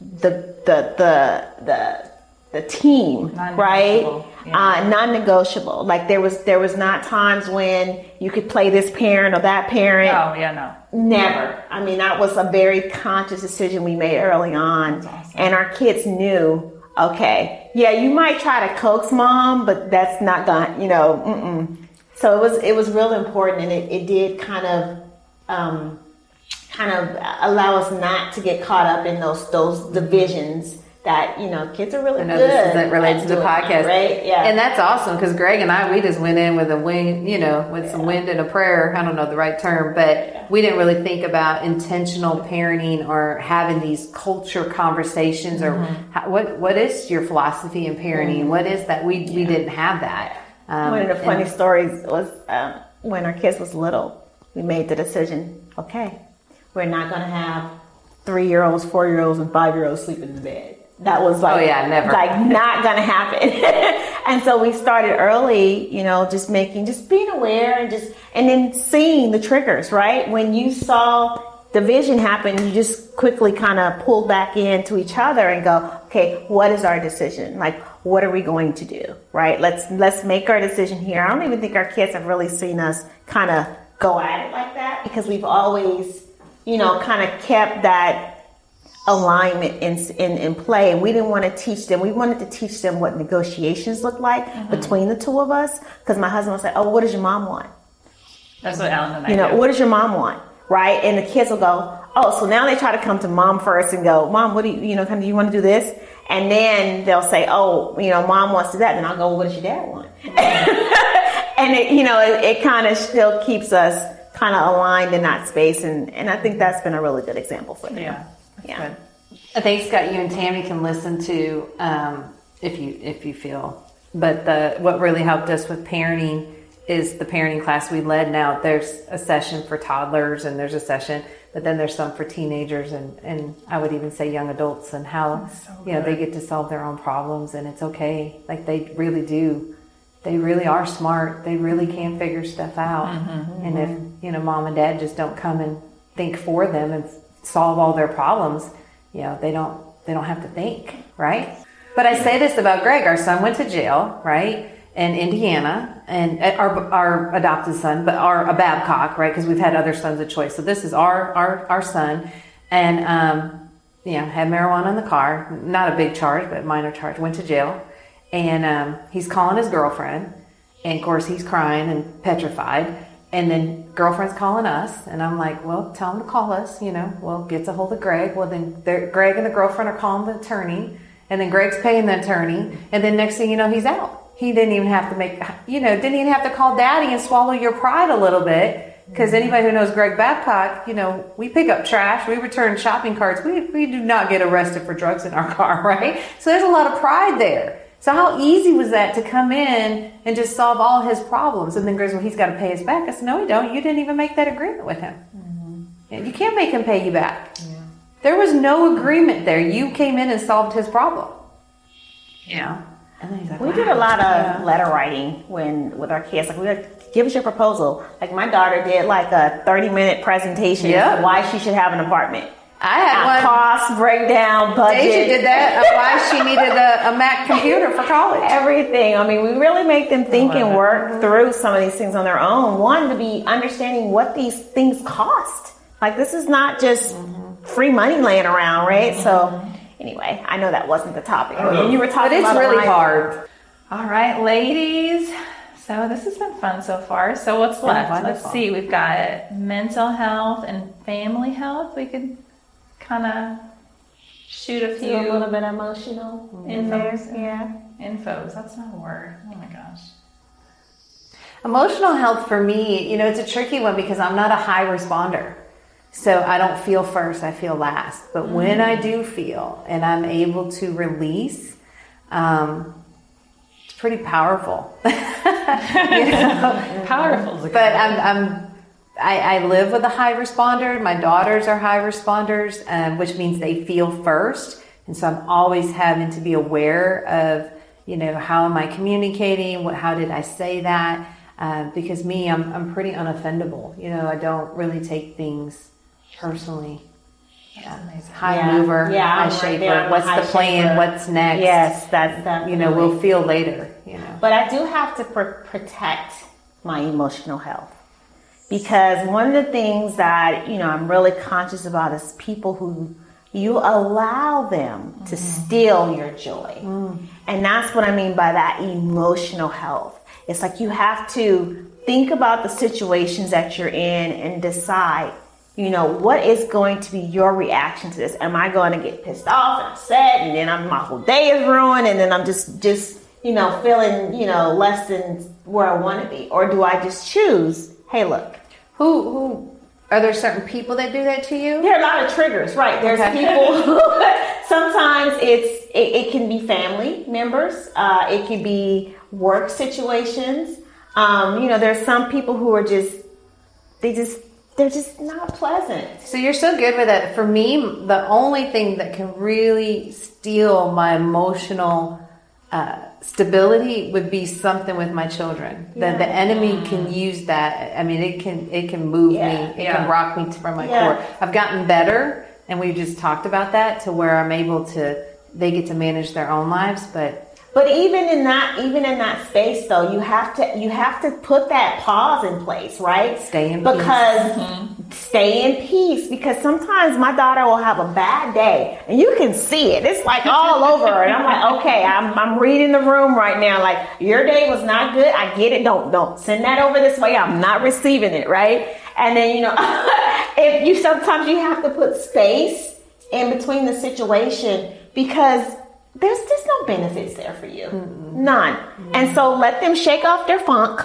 the the the the the team, right? Non-negotiable, yeah. Uh, non-negotiable. Like there was there was not times when you could play this parent or that parent. Oh yeah, no. Never. I mean, that was a very conscious decision we made early on. And our kids knew, okay, yeah, you might try to coax mom, but that's not gonna, you know, mm-mm. So it was, it was real important and it, it did kind of, um, kind of allow us not to get caught up in those, those divisions that, you know, kids are really good. I know good. this isn't related to the podcast, right? Yeah. And that's awesome because Greg and I, we just went in with a wind, you know, with some wind and a prayer. I don't know the right term, but we didn't really think about intentional parenting or having these culture conversations or Mm-hmm. how, what what is your philosophy in parenting? What is that? We we didn't have that. Um, One of the and- funny stories was um, when our kids was little, we made the decision, okay, we're not going to have three year olds, four year olds, and five year olds sleep in the bed. That was oh, like, Oh, yeah, never. like not to happen. and so we started early, you know, just making, just being aware and just, and then seeing the triggers, right? When you saw the vision happen, you just quickly kind of pull back into each other and go, okay, what is our decision? Like, what are we going to do? Right? Let's let's make our decision here. I don't even think our kids have really seen us kind of go at it like that because we've always, you know, kind of kept that alignment in, in, in play and we didn't want to teach them we wanted to teach them what negotiations look like mm-hmm. between the two of us because my husband would say oh what does your mom want That's what Alan and I you know, do. what does your mom want? Right? And the kids will go, oh, so now they try to come to mom first and go, mom, what do you, you know, kind of, you want to do this? And then they'll say, oh, you know, mom wants to do that. And I'll go, well, what does your dad want? and it, you know, it, it kind of still keeps us kind of aligned in that space. And, and I think that's been a really good example for them. Yeah. Yeah. I think Scott, you and Tammy can listen to um, if you if you feel. But the what really helped us with parenting is the parenting class we led. Now there's a session for toddlers and there's a session, but then there's some for teenagers and and I would even say young adults and how so you know they get to solve their own problems and it's okay. Like they really do. They really are smart. They really can figure stuff out. And if you know mom and dad just don't come and think for them and solve all their problems, you know they don't they don't have to think, right? But I say this about Greg. Our son went to jail, right, in Indiana, and uh, our our adopted son, but our a Babcock, right, because we've had other sons of choice. So this is our our our son, and um, you know had marijuana in the car. Not a big charge, but minor charge. Went to jail, and um, he's calling his girlfriend, and of course he's crying and petrified. And then girlfriend's calling us, and I'm like, well, tell him to call us. You know, well, gets a hold of Greg. Well, then Greg and the girlfriend are calling the attorney, and then Greg's paying the attorney, and then next thing you know, he's out. He didn't even have to make, you know, didn't even have to call daddy and swallow your pride a little bit. Because anybody who knows Greg Babcock, you know, we pick up trash, we return shopping carts, we, we do not get arrested for drugs in our car, right? So there's a lot of pride there. So how easy was that to come in and just solve all his problems? And then Greg's, well, he's got to pay us back. I said, no, he don't. You didn't even make that agreement with him. Mm-hmm. You can't make him pay you back. There was no agreement there. You came in and solved his problem. Yeah. And then he's like, We did a lot of letter writing when with our kids. Like we like, give us your proposal. Like my daughter did like a thirty minute presentation Yeah. why she should have an apartment. I had one. cost breakdown budget. Deja did that. of Why she needed a, a Mac computer for college. Everything. I mean, we really make them oh think and work through some of these things on their own. One, to be understanding what these things cost. Like, this is not just mm-hmm. free money laying around, right? So, mm-hmm. anyway, I know that wasn't the topic. And you were But talking it's about really alignment. hard. All right, ladies. So this has been fun so far. So what's left? Let's see. We've got mental health and family health. We could kind of shoot a Do few a little bit emotional in there. infos. Yeah. Infos. That's not a word. Oh my gosh. Emotional health for me, you know, it's a tricky one because I'm not a high responder. So I don't feel first, I feel last. But when I do feel and I'm able to release, um, it's pretty powerful. you know? Powerful. is a good But. I'm, I'm I, I live with a high responder. My daughters are high responders, um, which means they feel first, and so I'm always having to be aware of, you know, how am I communicating? What, how did I say that? Uh, because me, I'm I'm pretty unoffendable. You know, I don't really take things personally. Yeah. High Yeah. mover, Yeah, high right shaper. there. I'm a What's high the plan? shaper. What's next? Yes, that's that. You know, we'll feel later. You know. But I do have to pr- protect my emotional health because one of the things that you know I'm really conscious about is people who you allow them to mm. steal your joy, mm. and that's what I mean by that emotional health. It's like you have to think about the situations that you're in and decide. You know, what is going to be your reaction to this? Am I going to get pissed off and upset and then I'm, my whole day is ruined and then I'm just, just, you know, feeling, you know, less than where I want to be? Or do I just choose, hey, look, Who who are there certain people that do that to you? there are a lot of triggers, right? There's Okay. people who sometimes it's it, it can be family members, uh, it can be work situations. Um, you know, there's some people who are just they just they're just not pleasant. So you're so good with it. For me, the only thing that can really steal my emotional uh, stability would be something with my children. that the enemy can use that. I mean, it can it can move Yeah. me. It Yeah. can rock me to from my Yeah. core. I've gotten better, and we just talked about that to where I'm able to. They get to manage their own lives, but But even in that even in that space though, you have to you have to put that pause in place, right? Stay in peace. because mm-hmm. stay in peace because sometimes my daughter will have a bad day and you can see it. It's like all over. And I'm like, okay, I'm, I'm reading the room right now. Like your day was not good. I get it. Don't, don't send that over this way. I'm not receiving it. Right. And then, you know, if you, sometimes you have to put space in between the situation because there's just no benefits there for you. None. And so let them shake off their funk.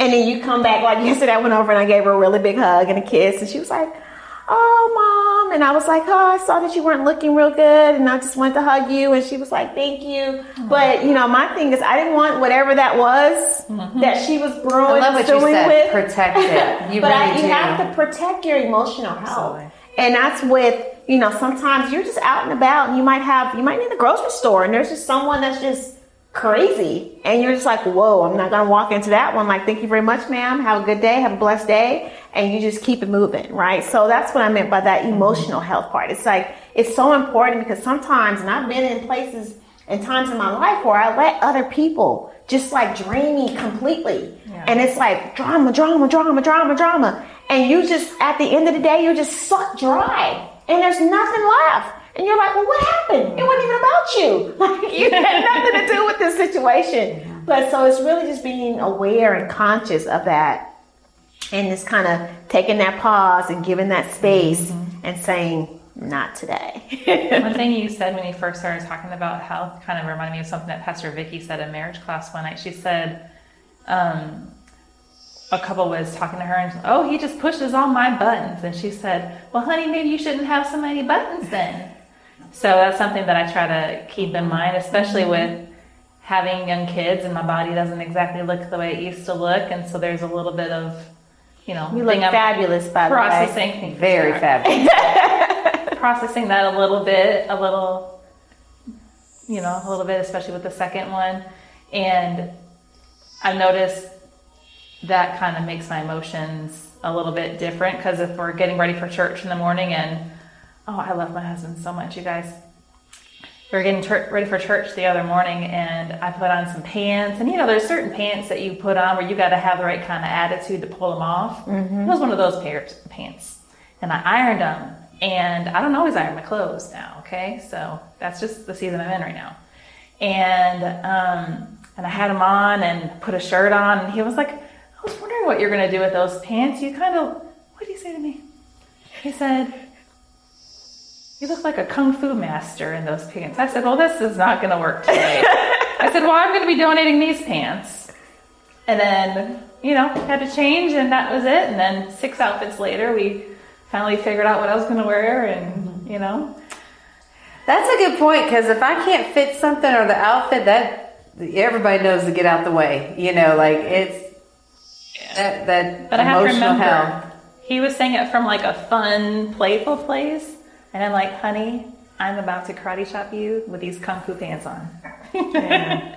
And then you come back like yesterday. I went over and I gave her a really big hug and a kiss, and she was like, "Oh, mom!" And I was like, "Oh, I saw that you weren't looking real good, and I just wanted to hug you." And she was like, "Thank you." Oh, but you know, my thing is, I didn't want whatever that was mm-hmm. that she was brewing I love and what you said. with. Protect it. You but I, really you do. have to protect your emotional health, Absolutely. and that's with you know. Sometimes you're just out and about, and you might have you might be in the grocery store, and there's just someone that's just crazy, and you're just like, "Whoa, I'm not gonna walk into that one." Like, thank you very much, ma'am. Have a good day. Have a blessed day, and you just keep it moving, right? So that's what I meant by that emotional health part. It's like it's so important because sometimes, and I've been in places and times in my life where I let other people just like drain me completely. And it's like drama, drama, drama, drama, drama. And you just, at the end of the day, you're just sucked dry. And there's nothing left. And you're like, well, what happened? It wasn't even about you. Like, you had nothing to do with this situation. But so it's really just being aware and conscious of that. And just kind of taking that pause and giving that space and saying, not today. One thing you said when you first started talking about health kind of reminded me of something that Pastor Vicky said in marriage class one night. She said, um, a couple was talking to her and, oh, he just pushes all my buttons. And she said, well, honey, maybe you shouldn't have so many buttons then. So that's something that I try to keep in mind, especially mm-hmm. with having young kids and my body doesn't exactly look the way it used to look. And so there's a little bit of, you know, You look I'm fabulous, by the way. processing. Very fabulous. processing that a little bit, a little, you know, a little bit, especially with the second one. And I've noticed that kind of makes my emotions a little bit different because if we're getting ready for church in the morning and Oh, I love my husband so much, you guys. We were getting tur ready for church the other morning, and I put on some pants. And you know, there's certain pants that you put on where you got to have the right kind of attitude to pull them off. Mm-hmm. It was one of those pairs pants, and I ironed them. And I don't always iron my clothes now. Okay, so that's just the season I'm in right now. And um, and I had them on and put a shirt on, and he was like, "I was wondering what you're gonna do with those pants. You kind of, what did he say to me? He said." You look like a kung fu master in those pants. I said, Well, this is not going to work today. I said, Well, I'm going to be donating these pants. And then, you know, had to change, and that was it. And then six outfits later, we finally figured out what I was going to wear, and, mm-hmm. you know. That's a good point because if I can't fit something or the outfit, that everybody knows to get out the way. You know, like it's that that But I have to emotional remember, hell. he was saying it from like a fun, playful place. And I'm like, honey, I'm about to karate chop you with these kung fu pants on.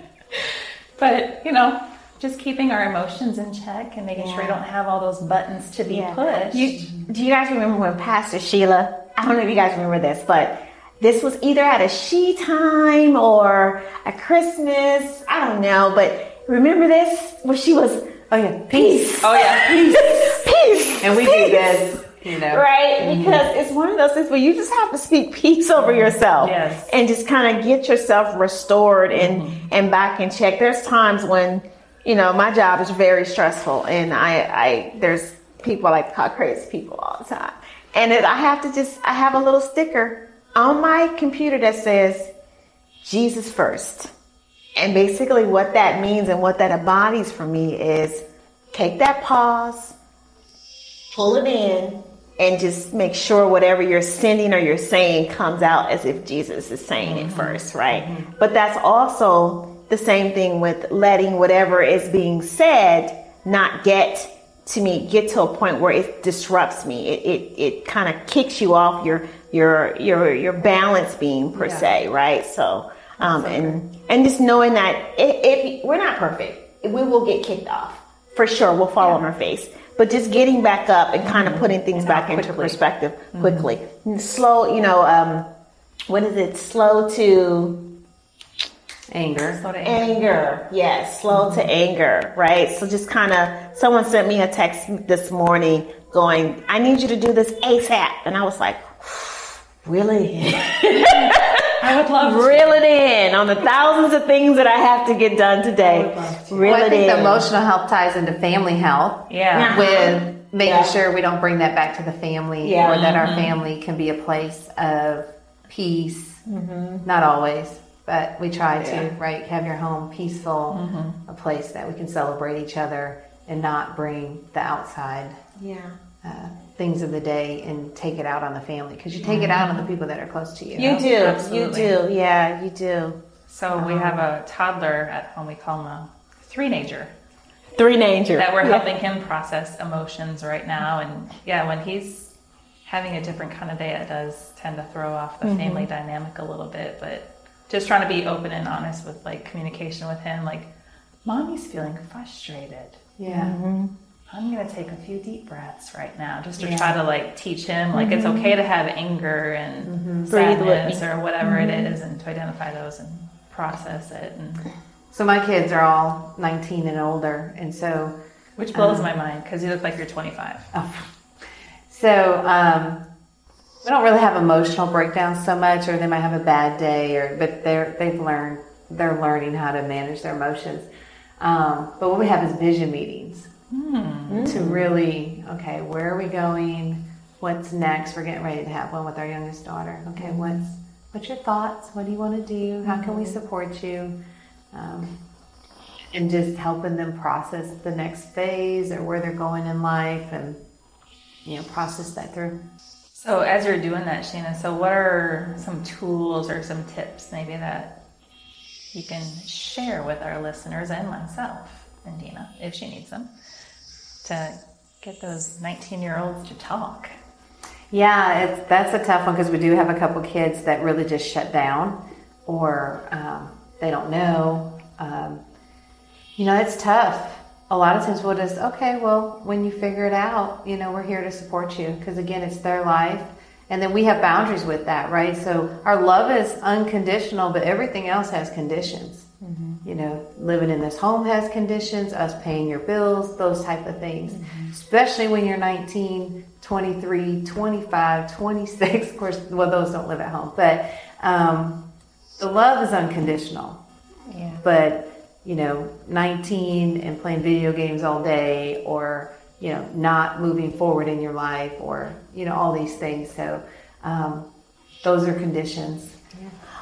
but, you know, just keeping our emotions in check and making sure we don't have all those buttons to be Yeah. pushed. You, do you guys remember when Pastor Sheila? I don't know if you guys remember this, but this was either at a she time or a Christmas. I don't know, but remember this where she was Oh yeah, peace, oh, yeah. peace, peace, and we peace. do this. You know, Right, mm-hmm. because it's one of those things where you just have to speak peace over mm-hmm. yourself, Yes. and just kind of get yourself restored and mm-hmm. and back in check. There's times when you know my job is very stressful, and I I there's people I like to call crazy people all the time, and it, I have to just I have a little sticker on my computer that says Jesus first. And basically, what that means and what that embodies for me is take that pause, pull it in, and just make sure whatever you're sending or you're saying comes out as if Jesus is saying it mm-hmm. first, right? Mm-hmm. But that's also the same thing with letting whatever is being said not get to me, get to a point where it disrupts me. It it, it kind of kicks you off your your your your balance beam per se, right? So um, and and just knowing that if, if we're not perfect, we will get kicked off for sure. We'll fall on our face, but just getting back up and kind of putting things back into quickly. perspective quickly, slow. You know, um, what is it? Slow to anger. Slow to anger. anger. Yes, slow to anger. Right. So just kind of. Someone sent me a text this morning going, "I need you to do this ASAP," and I was like. Really? I would love to. Reel it in on the thousands of things that I have to get done today. Reel Well, I think in. the emotional health ties into family health. Yeah. With making Yeah. sure we don't bring that back to the family Yeah. or that our mm-hmm. family can be a place of peace. Mm-hmm. Not always, but we try to, right? Have your home peaceful, mm-hmm. a place that we can celebrate each other and not bring the outside yeah. Uh, things of the day and take it out on the family because you take it out on the mm-hmm. people that are close to you. You do. Absolutely. You do. Yeah, you do. So we um, have a toddler at home. We call him a three-nager. Three-nager. that we're Yeah. helping him process emotions right now. And yeah, when he's having a different kind of day, it does tend to throw off the mm-hmm. family dynamic a little bit. But just trying to be open and honest with like communication with him, like, mommy's feeling frustrated. Yeah. Mm-hmm. I'm gonna take a few deep breaths right now, just to try to like teach him like it's okay to have anger and with sadness or whatever it is, and to identify those and process it. And So my kids are all 19 and older, and so which blows my mind because you look like you're 25. So um, we don't really have emotional breakdowns so much, or they might have a bad day, or but they're they've learned they're learning how to manage their emotions. Um, but what we have is vision meetings Hmm. to really okay, where are we going? What's next? We're getting ready to have one with our youngest daughter. Okay, hmm. what's what's your thoughts? What do you want to do? How can we hmm. support you? Um, and just helping them process the next phase or where they're going in life and you know process that through So as you're doing that, Shannon, so what are some tools or some tips maybe that you can share with our listeners and myself and Dina, if she needs them, to get those 19 year olds to talk? yeah that's a tough one because we do have a couple kids that really just shut down or um, they don't know um, you know it's tough a lot of times we'll just okay well when you figure it out you know we're here to support you because again it's their life and then we have boundaries with that, right? So our love is unconditional, but everything else has conditions. You know, living in this home has conditions, us paying your bills, those type of things. Mm-hmm. Especially when you're 19, 23, 25, 26. Of course, well, those don't live at home, but um, the love is unconditional. Yeah. But you know, 19 and playing video games all day, or you know, not moving forward in your life or, you know, all these things. So um, those are conditions.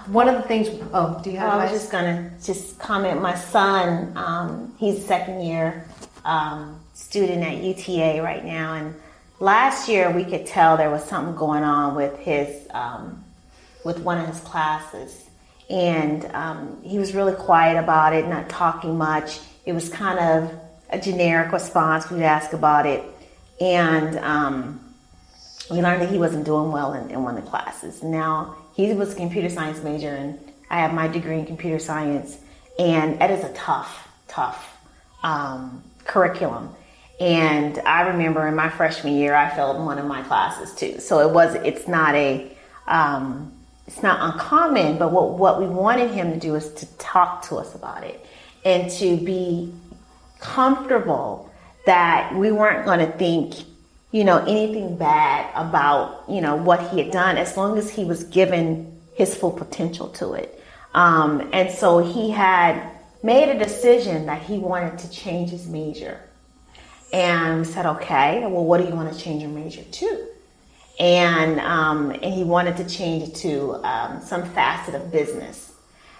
One of the things, oh, do you have oh, I was just going to just comment. My son, um, he's a second year um, student at UTA right now. And last year we could tell there was something going on with his, um, with one of his classes. And um, he was really quiet about it, not talking much. It was kind of a generic response. We'd ask about it, and um, we learned that he wasn't doing well in, in, one of the classes. Now he was a computer science major, and I have my degree in computer science, and it is a tough, tough um, curriculum. And I remember in my freshman year, I failed one of my classes too. So it was, it's not a, um, it's not uncommon, but what, what we wanted him to do is to talk to us about it and to be comfortable that we weren't going to think, you know, anything bad about, you know, what he had done as long as he was given his full potential to it. Um, and so he had made a decision that he wanted to change his major and we said, okay, well, what do you want to change your major to? And, um, and he wanted to change it to um, some facet of business.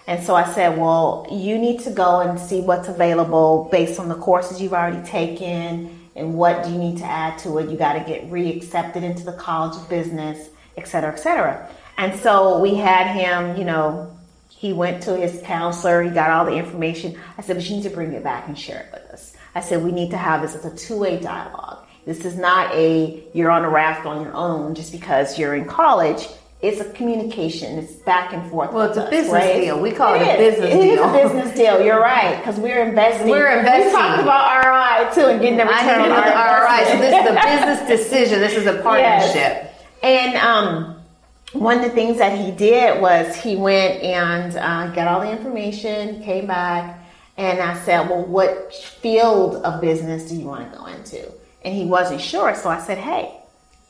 And so I said, well, you need to go and see what's available based on the courses you've already taken and what do you need to add to it. You got to get reaccepted into the College of Business, et cetera, et cetera. And so we had him, you know, he went to his counselor, he got all the information. I said, but you need to bring it back and share it with us. I said, we need to have this as a two way dialogue. This is not a you're on a raft on your own just because you're in college it's a communication. It's back and forth. Well, it's a us, business right? deal. We call it, it a business it deal. It is a business deal. You're right because we're investing. We're investing. We talked about ROI too and getting the return on our ROI. So this is a business decision. This is a partnership. Yes. And um, one of the things that he did was he went and uh, got all the information, came back, and I said, "Well, what field of business do you want to go into?" And he wasn't sure, so I said, "Hey,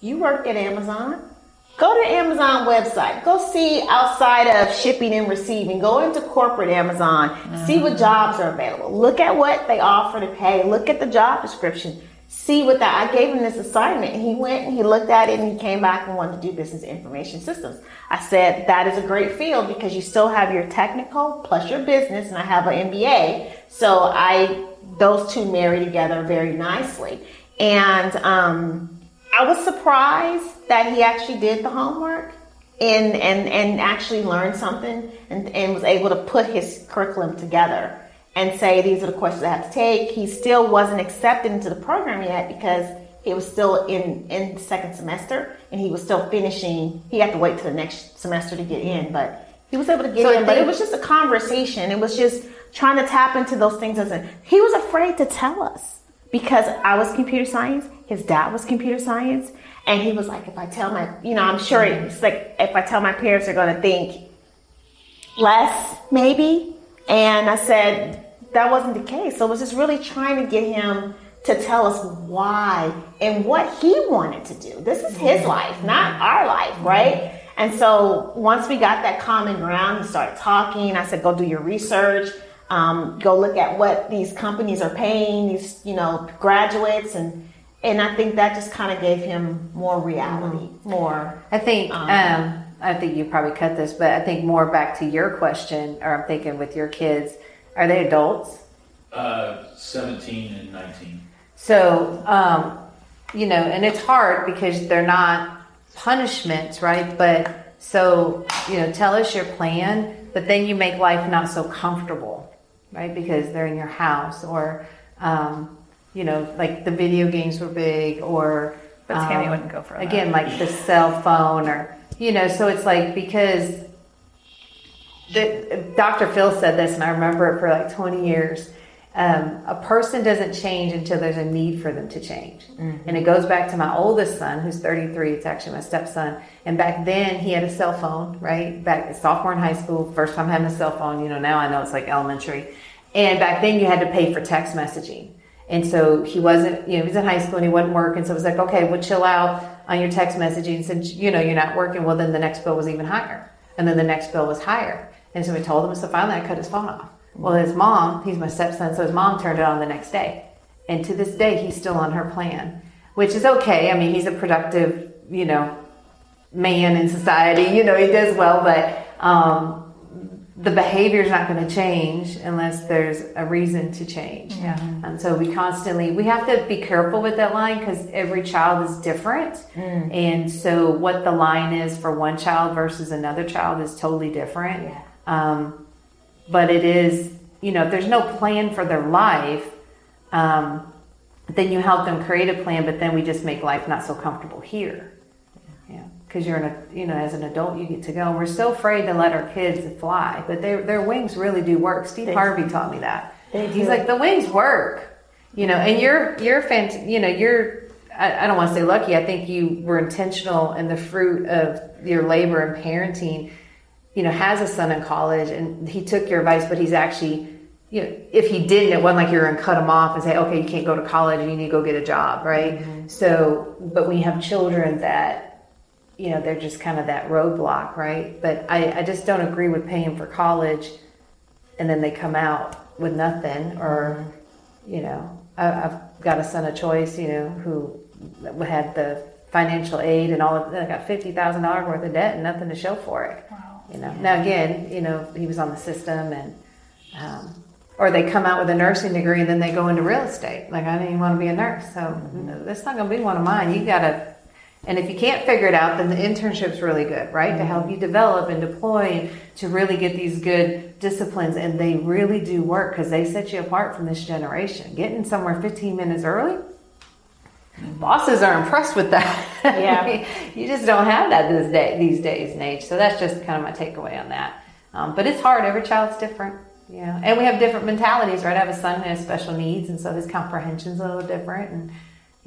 you work at Amazon." Go to Amazon website. Go see outside of shipping and receiving. Go into corporate Amazon. Mm-hmm. See what jobs are available. Look at what they offer to pay. Look at the job description. See what that. I gave him this assignment he went and he looked at it and he came back and wanted to do business information systems. I said, that is a great field because you still have your technical plus your business and I have an MBA. So I, those two marry together very nicely. And, um, I was surprised that he actually did the homework and and and actually learned something and, and was able to put his curriculum together and say these are the questions I have to take. He still wasn't accepted into the program yet because he was still in in second semester and he was still finishing. He had to wait till the next semester to get in, but he was able to get so in. But it was just a conversation. It was just trying to tap into those things. As a, he was afraid to tell us because I was computer science, his dad was computer science, and he was like, if I tell my, you know, I'm sure it's like if I tell my parents, they're going to think less, maybe. And I said that wasn't the case. So I was just really trying to get him to tell us why and what he wanted to do. This is his life, not our life, right? And so once we got that common ground, he started talking. I said, go do your research um, go look at what these companies are paying these, you know, graduates and and I think that just kind of gave him more reality, more. I think um, um, I think you probably cut this, but I think more back to your question, or I'm thinking with your kids, are they adults? Uh, 17 and 19. So, um, you know, and it's hard because they're not punishments, right? But so, you know, tell us your plan, but then you make life not so comfortable right? Because they're in your house, or um, you know, like the video games were big, or but Tammy um, wouldn't go for again, like the cell phone, or you know. So it's like because the Dr. Phil said this, and I remember it for like 20 years. um, a person doesn't change until there's a need for them to change. Mm-hmm. And it goes back to my oldest son, who's 33. It's actually my stepson. And back then, he had a cell phone, right? Back sophomore in high school, first time having a cell phone. You know, now I know it's like elementary. And back then, you had to pay for text messaging. And so he wasn't, you know, he was in high school and he wouldn't work. And so it was like, okay, well, chill out on your text messaging. Since, you know, you're not working, well, then the next bill was even higher. And then the next bill was higher. And so we told him, so finally I cut his phone off. Well, his mom, he's my stepson, so his mom turned it on the next day. And to this day, he's still on her plan, which is okay. I mean, he's a productive, you know, man in society. You know, he does well, but um, the behavior is not going to change unless there's a reason to change. Yeah. And so we constantly we have to be careful with that line because every child is different, mm. and so what the line is for one child versus another child is totally different. Yeah. Um, but it is you know if there's no plan for their life. Um, then you help them create a plan, but then we just make life not so comfortable here because you're in a you know as an adult you get to go. And we're so afraid to let our kids fly but their their wings really do work. Steve they harvey taught me that. He's like the wings work you know and you're you're fant- you know you're I, I don't want to say lucky. I think you were intentional in the fruit of your labor and parenting you know has a son in college and he took your advice but he's actually you know, if he didn't, it wasn't like you're going to cut him off and say, okay, you can't go to college, and you need to go get a job, right? Mm-hmm. So, but we have children that you know, they're just kind of that roadblock, right? But I, I just don't agree with paying for college and then they come out with nothing or, you know, I, have got a son of choice, you know, who had the financial aid and all of that, got $50,000 worth of debt and nothing to show for it. Wow. You know, now again, you know, he was on the system and, um, or they come out with a nursing degree and then they go into real estate. Like I didn't even want to be a nurse, so mm-hmm. that's not going to be one of mine. You got to and if you can't figure it out, then the internship's really good, right? Mm-hmm. To help you develop and deploy to really get these good disciplines. And they really do work because they set you apart from this generation. Getting somewhere 15 minutes early, bosses are impressed with that. Yeah. you just don't have that this day, these days and age. So that's just kind of my takeaway on that. Um, but it's hard. Every child's different. Yeah. And we have different mentalities, right? I have a son who has special needs, and so his comprehension's a little different. And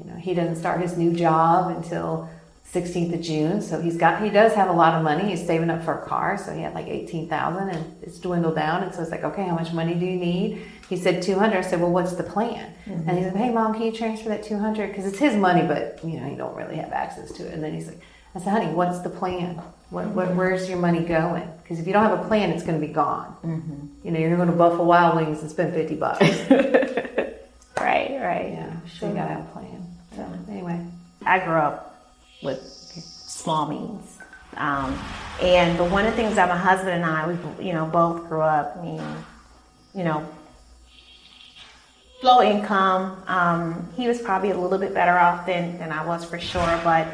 you know, he doesn't start his new job until 16th of June. So he's got, he does have a lot of money. He's saving up for a car. So he had like 18,000 and it's dwindled down. And so it's like, okay, how much money do you need? He said 200. I said, well, what's the plan? Mm-hmm. And he said, hey mom, can you transfer that 200? Cause it's his money, but you know, you don't really have access to it. And then he's like, I said, honey, what's the plan? What, what, where's your money going? Because if you don't have a plan, it's going to be gone. Mm-hmm. You know, you're going to Buffalo Wild Wings and spend 50 bucks. right, right. Yeah, so you got to have a plan. So anyway, I grew up with small means. Um, and but one of the things that my husband and I, we you know both grew up. I mean, you know, low income. Um, he was probably a little bit better off than than I was for sure. But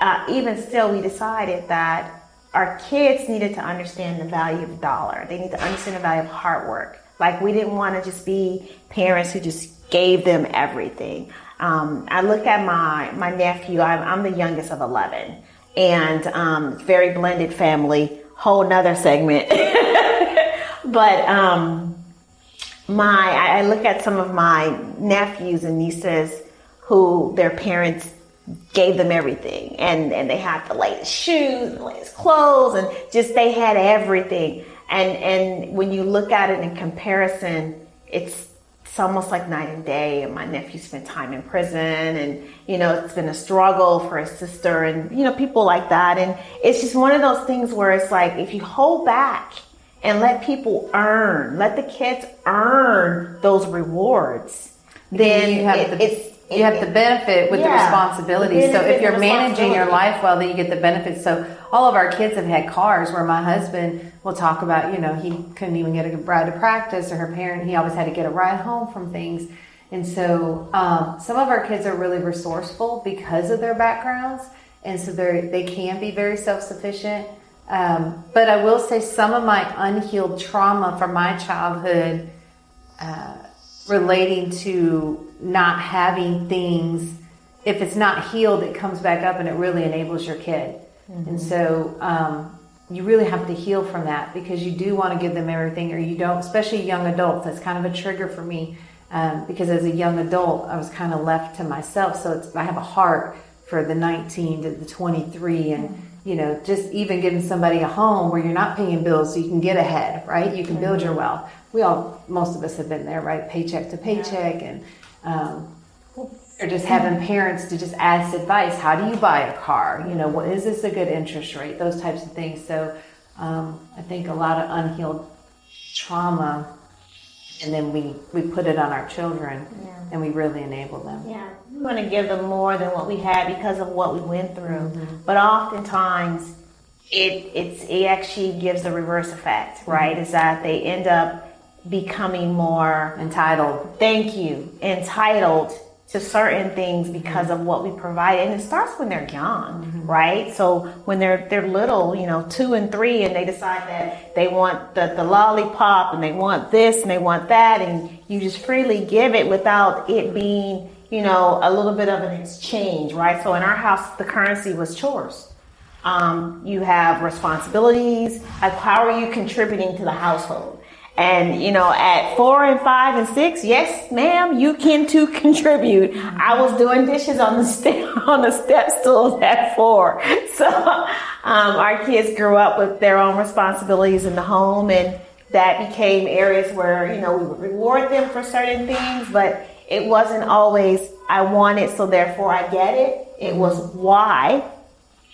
uh, even still, we decided that our kids needed to understand the value of the dollar. They need to understand the value of hard work. Like we didn't want to just be parents who just gave them everything. Um, I look at my my nephew. I'm, I'm the youngest of eleven, and um, very blended family. Whole nother segment. but um, my I look at some of my nephews and nieces who their parents gave them everything, and and they had the latest shoes, and the latest clothes, and just they had everything. And and when you look at it in comparison, it's it's almost like night and day. And my nephew spent time in prison, and you know, it's been a struggle for his sister, and you know, people like that. And it's just one of those things where it's like if you hold back and let people earn, let the kids earn those rewards, then you have it, the, it's you have the benefit with yeah, the responsibility. The so if you're managing your life well, then you get the benefits. So all of our kids have had cars where my husband will talk about, you know, he couldn't even get a ride to practice or her parent, he always had to get a ride home from things. And so um, some of our kids are really resourceful because of their backgrounds. And so they they can be very self-sufficient. Um, but I will say some of my unhealed trauma from my childhood uh, relating to not having things, if it's not healed, it comes back up and it really enables your kid. Mm-hmm. And so um, you really have to heal from that because you do want to give them everything, or you don't, especially young adults. That's kind of a trigger for me. Um, because as a young adult, I was kind of left to myself. So it's, I have a heart for the 19 to the 23 and you know just even giving somebody a home where you're not paying bills so you can get ahead right you can build your wealth we all most of us have been there right paycheck to paycheck and um, or just having mm-hmm. parents to just ask advice how do you buy a car? You know what is this a good interest rate? Those types of things. So um, i think a lot of unhealed trauma and then we we put it on our children Yeah. and we really enable them. Yeah, we want to give them more than what we had because of what we went through. Mm-hmm. But oftentimes, it it's it actually gives the reverse effect, mm-hmm. right? Is that they end up becoming more entitled. Thank you. Entitled to certain things because of what we provide and it starts when they're young right? So when they're they're little you know two and three and they decide that they want the, the lollipop and they want this and they want that and you just freely give it without it being you know a little bit of an exchange right? So in our house the currency was chores. Um, you have responsibilities like how are you contributing to the household and you know, at four and five and six, yes, ma'am, you can too contribute. I was doing dishes on the step on the step stools at four. So um, our kids grew up with their own responsibilities in the home, and that became areas where you know we would reward them for certain things, but it wasn't always I want it, so therefore I get it. It was why,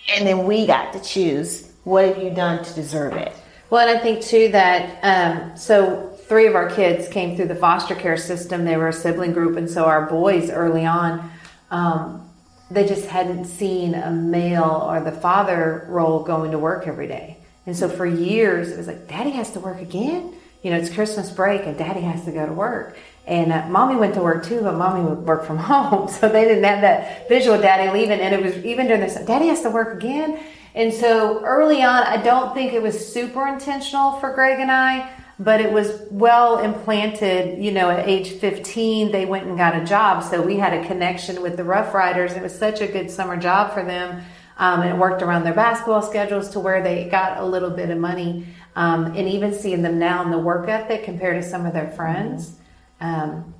and then we got to choose what have you done to deserve it. Well, and I think too that um, so three of our kids came through the foster care system. They were a sibling group, and so our boys early on, um, they just hadn't seen a male or the father role going to work every day. And so for years, it was like, Daddy has to work again. You know, it's Christmas break, and Daddy has to go to work. And uh, mommy went to work too, but mommy would work from home, so they didn't have that visual Daddy leaving. And it was even during this, Daddy has to work again. And so early on, I don't think it was super intentional for Greg and I, but it was well implanted. You know, at age 15, they went and got a job. So we had a connection with the Rough Riders. It was such a good summer job for them. Um, and it worked around their basketball schedules to where they got a little bit of money. Um, and even seeing them now in the work ethic compared to some of their friends, um,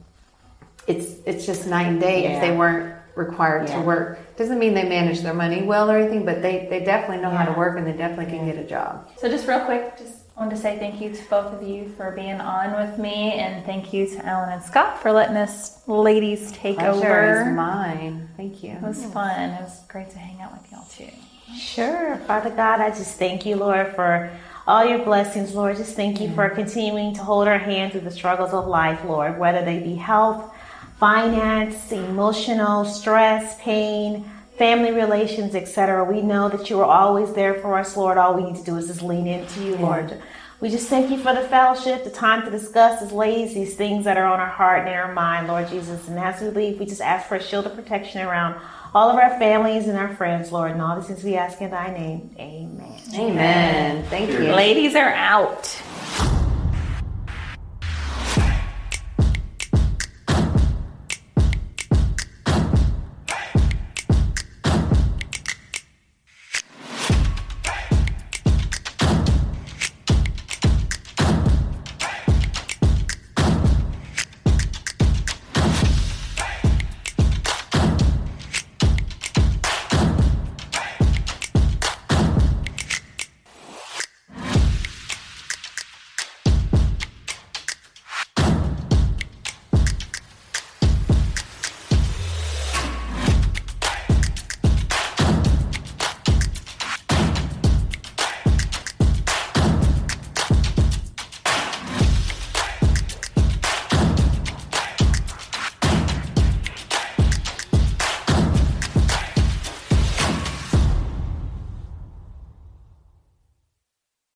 it's it's just night and day if they weren't required Yeah. to work. Doesn't mean they manage their money well or anything, but they, they definitely know how to work and they definitely can get a job. So just real quick, just wanted to say thank you to both of you for being on with me, and thank you to Ellen and Scott for letting us ladies take Pleasure is over. mine. Thank you. It was fun. It was great to hang out with y'all too. Sure. Father God, I just thank you, Lord, for all your blessings, Lord. Just thank you for mm. continuing to hold our hand through the struggles of life, Lord, whether they be health, finance, emotional, stress, pain, family relations, etc. We know that you are always there for us, Lord. All we need to do is just lean into you, Lord. We just thank you for the fellowship, the time to discuss as ladies these things that are on our heart and in our mind, Lord Jesus. And as we leave, we just ask for a shield of protection around all of our families and our friends, Lord. And all these things we ask in thy name. Amen. Amen. Thank you. Ladies are out.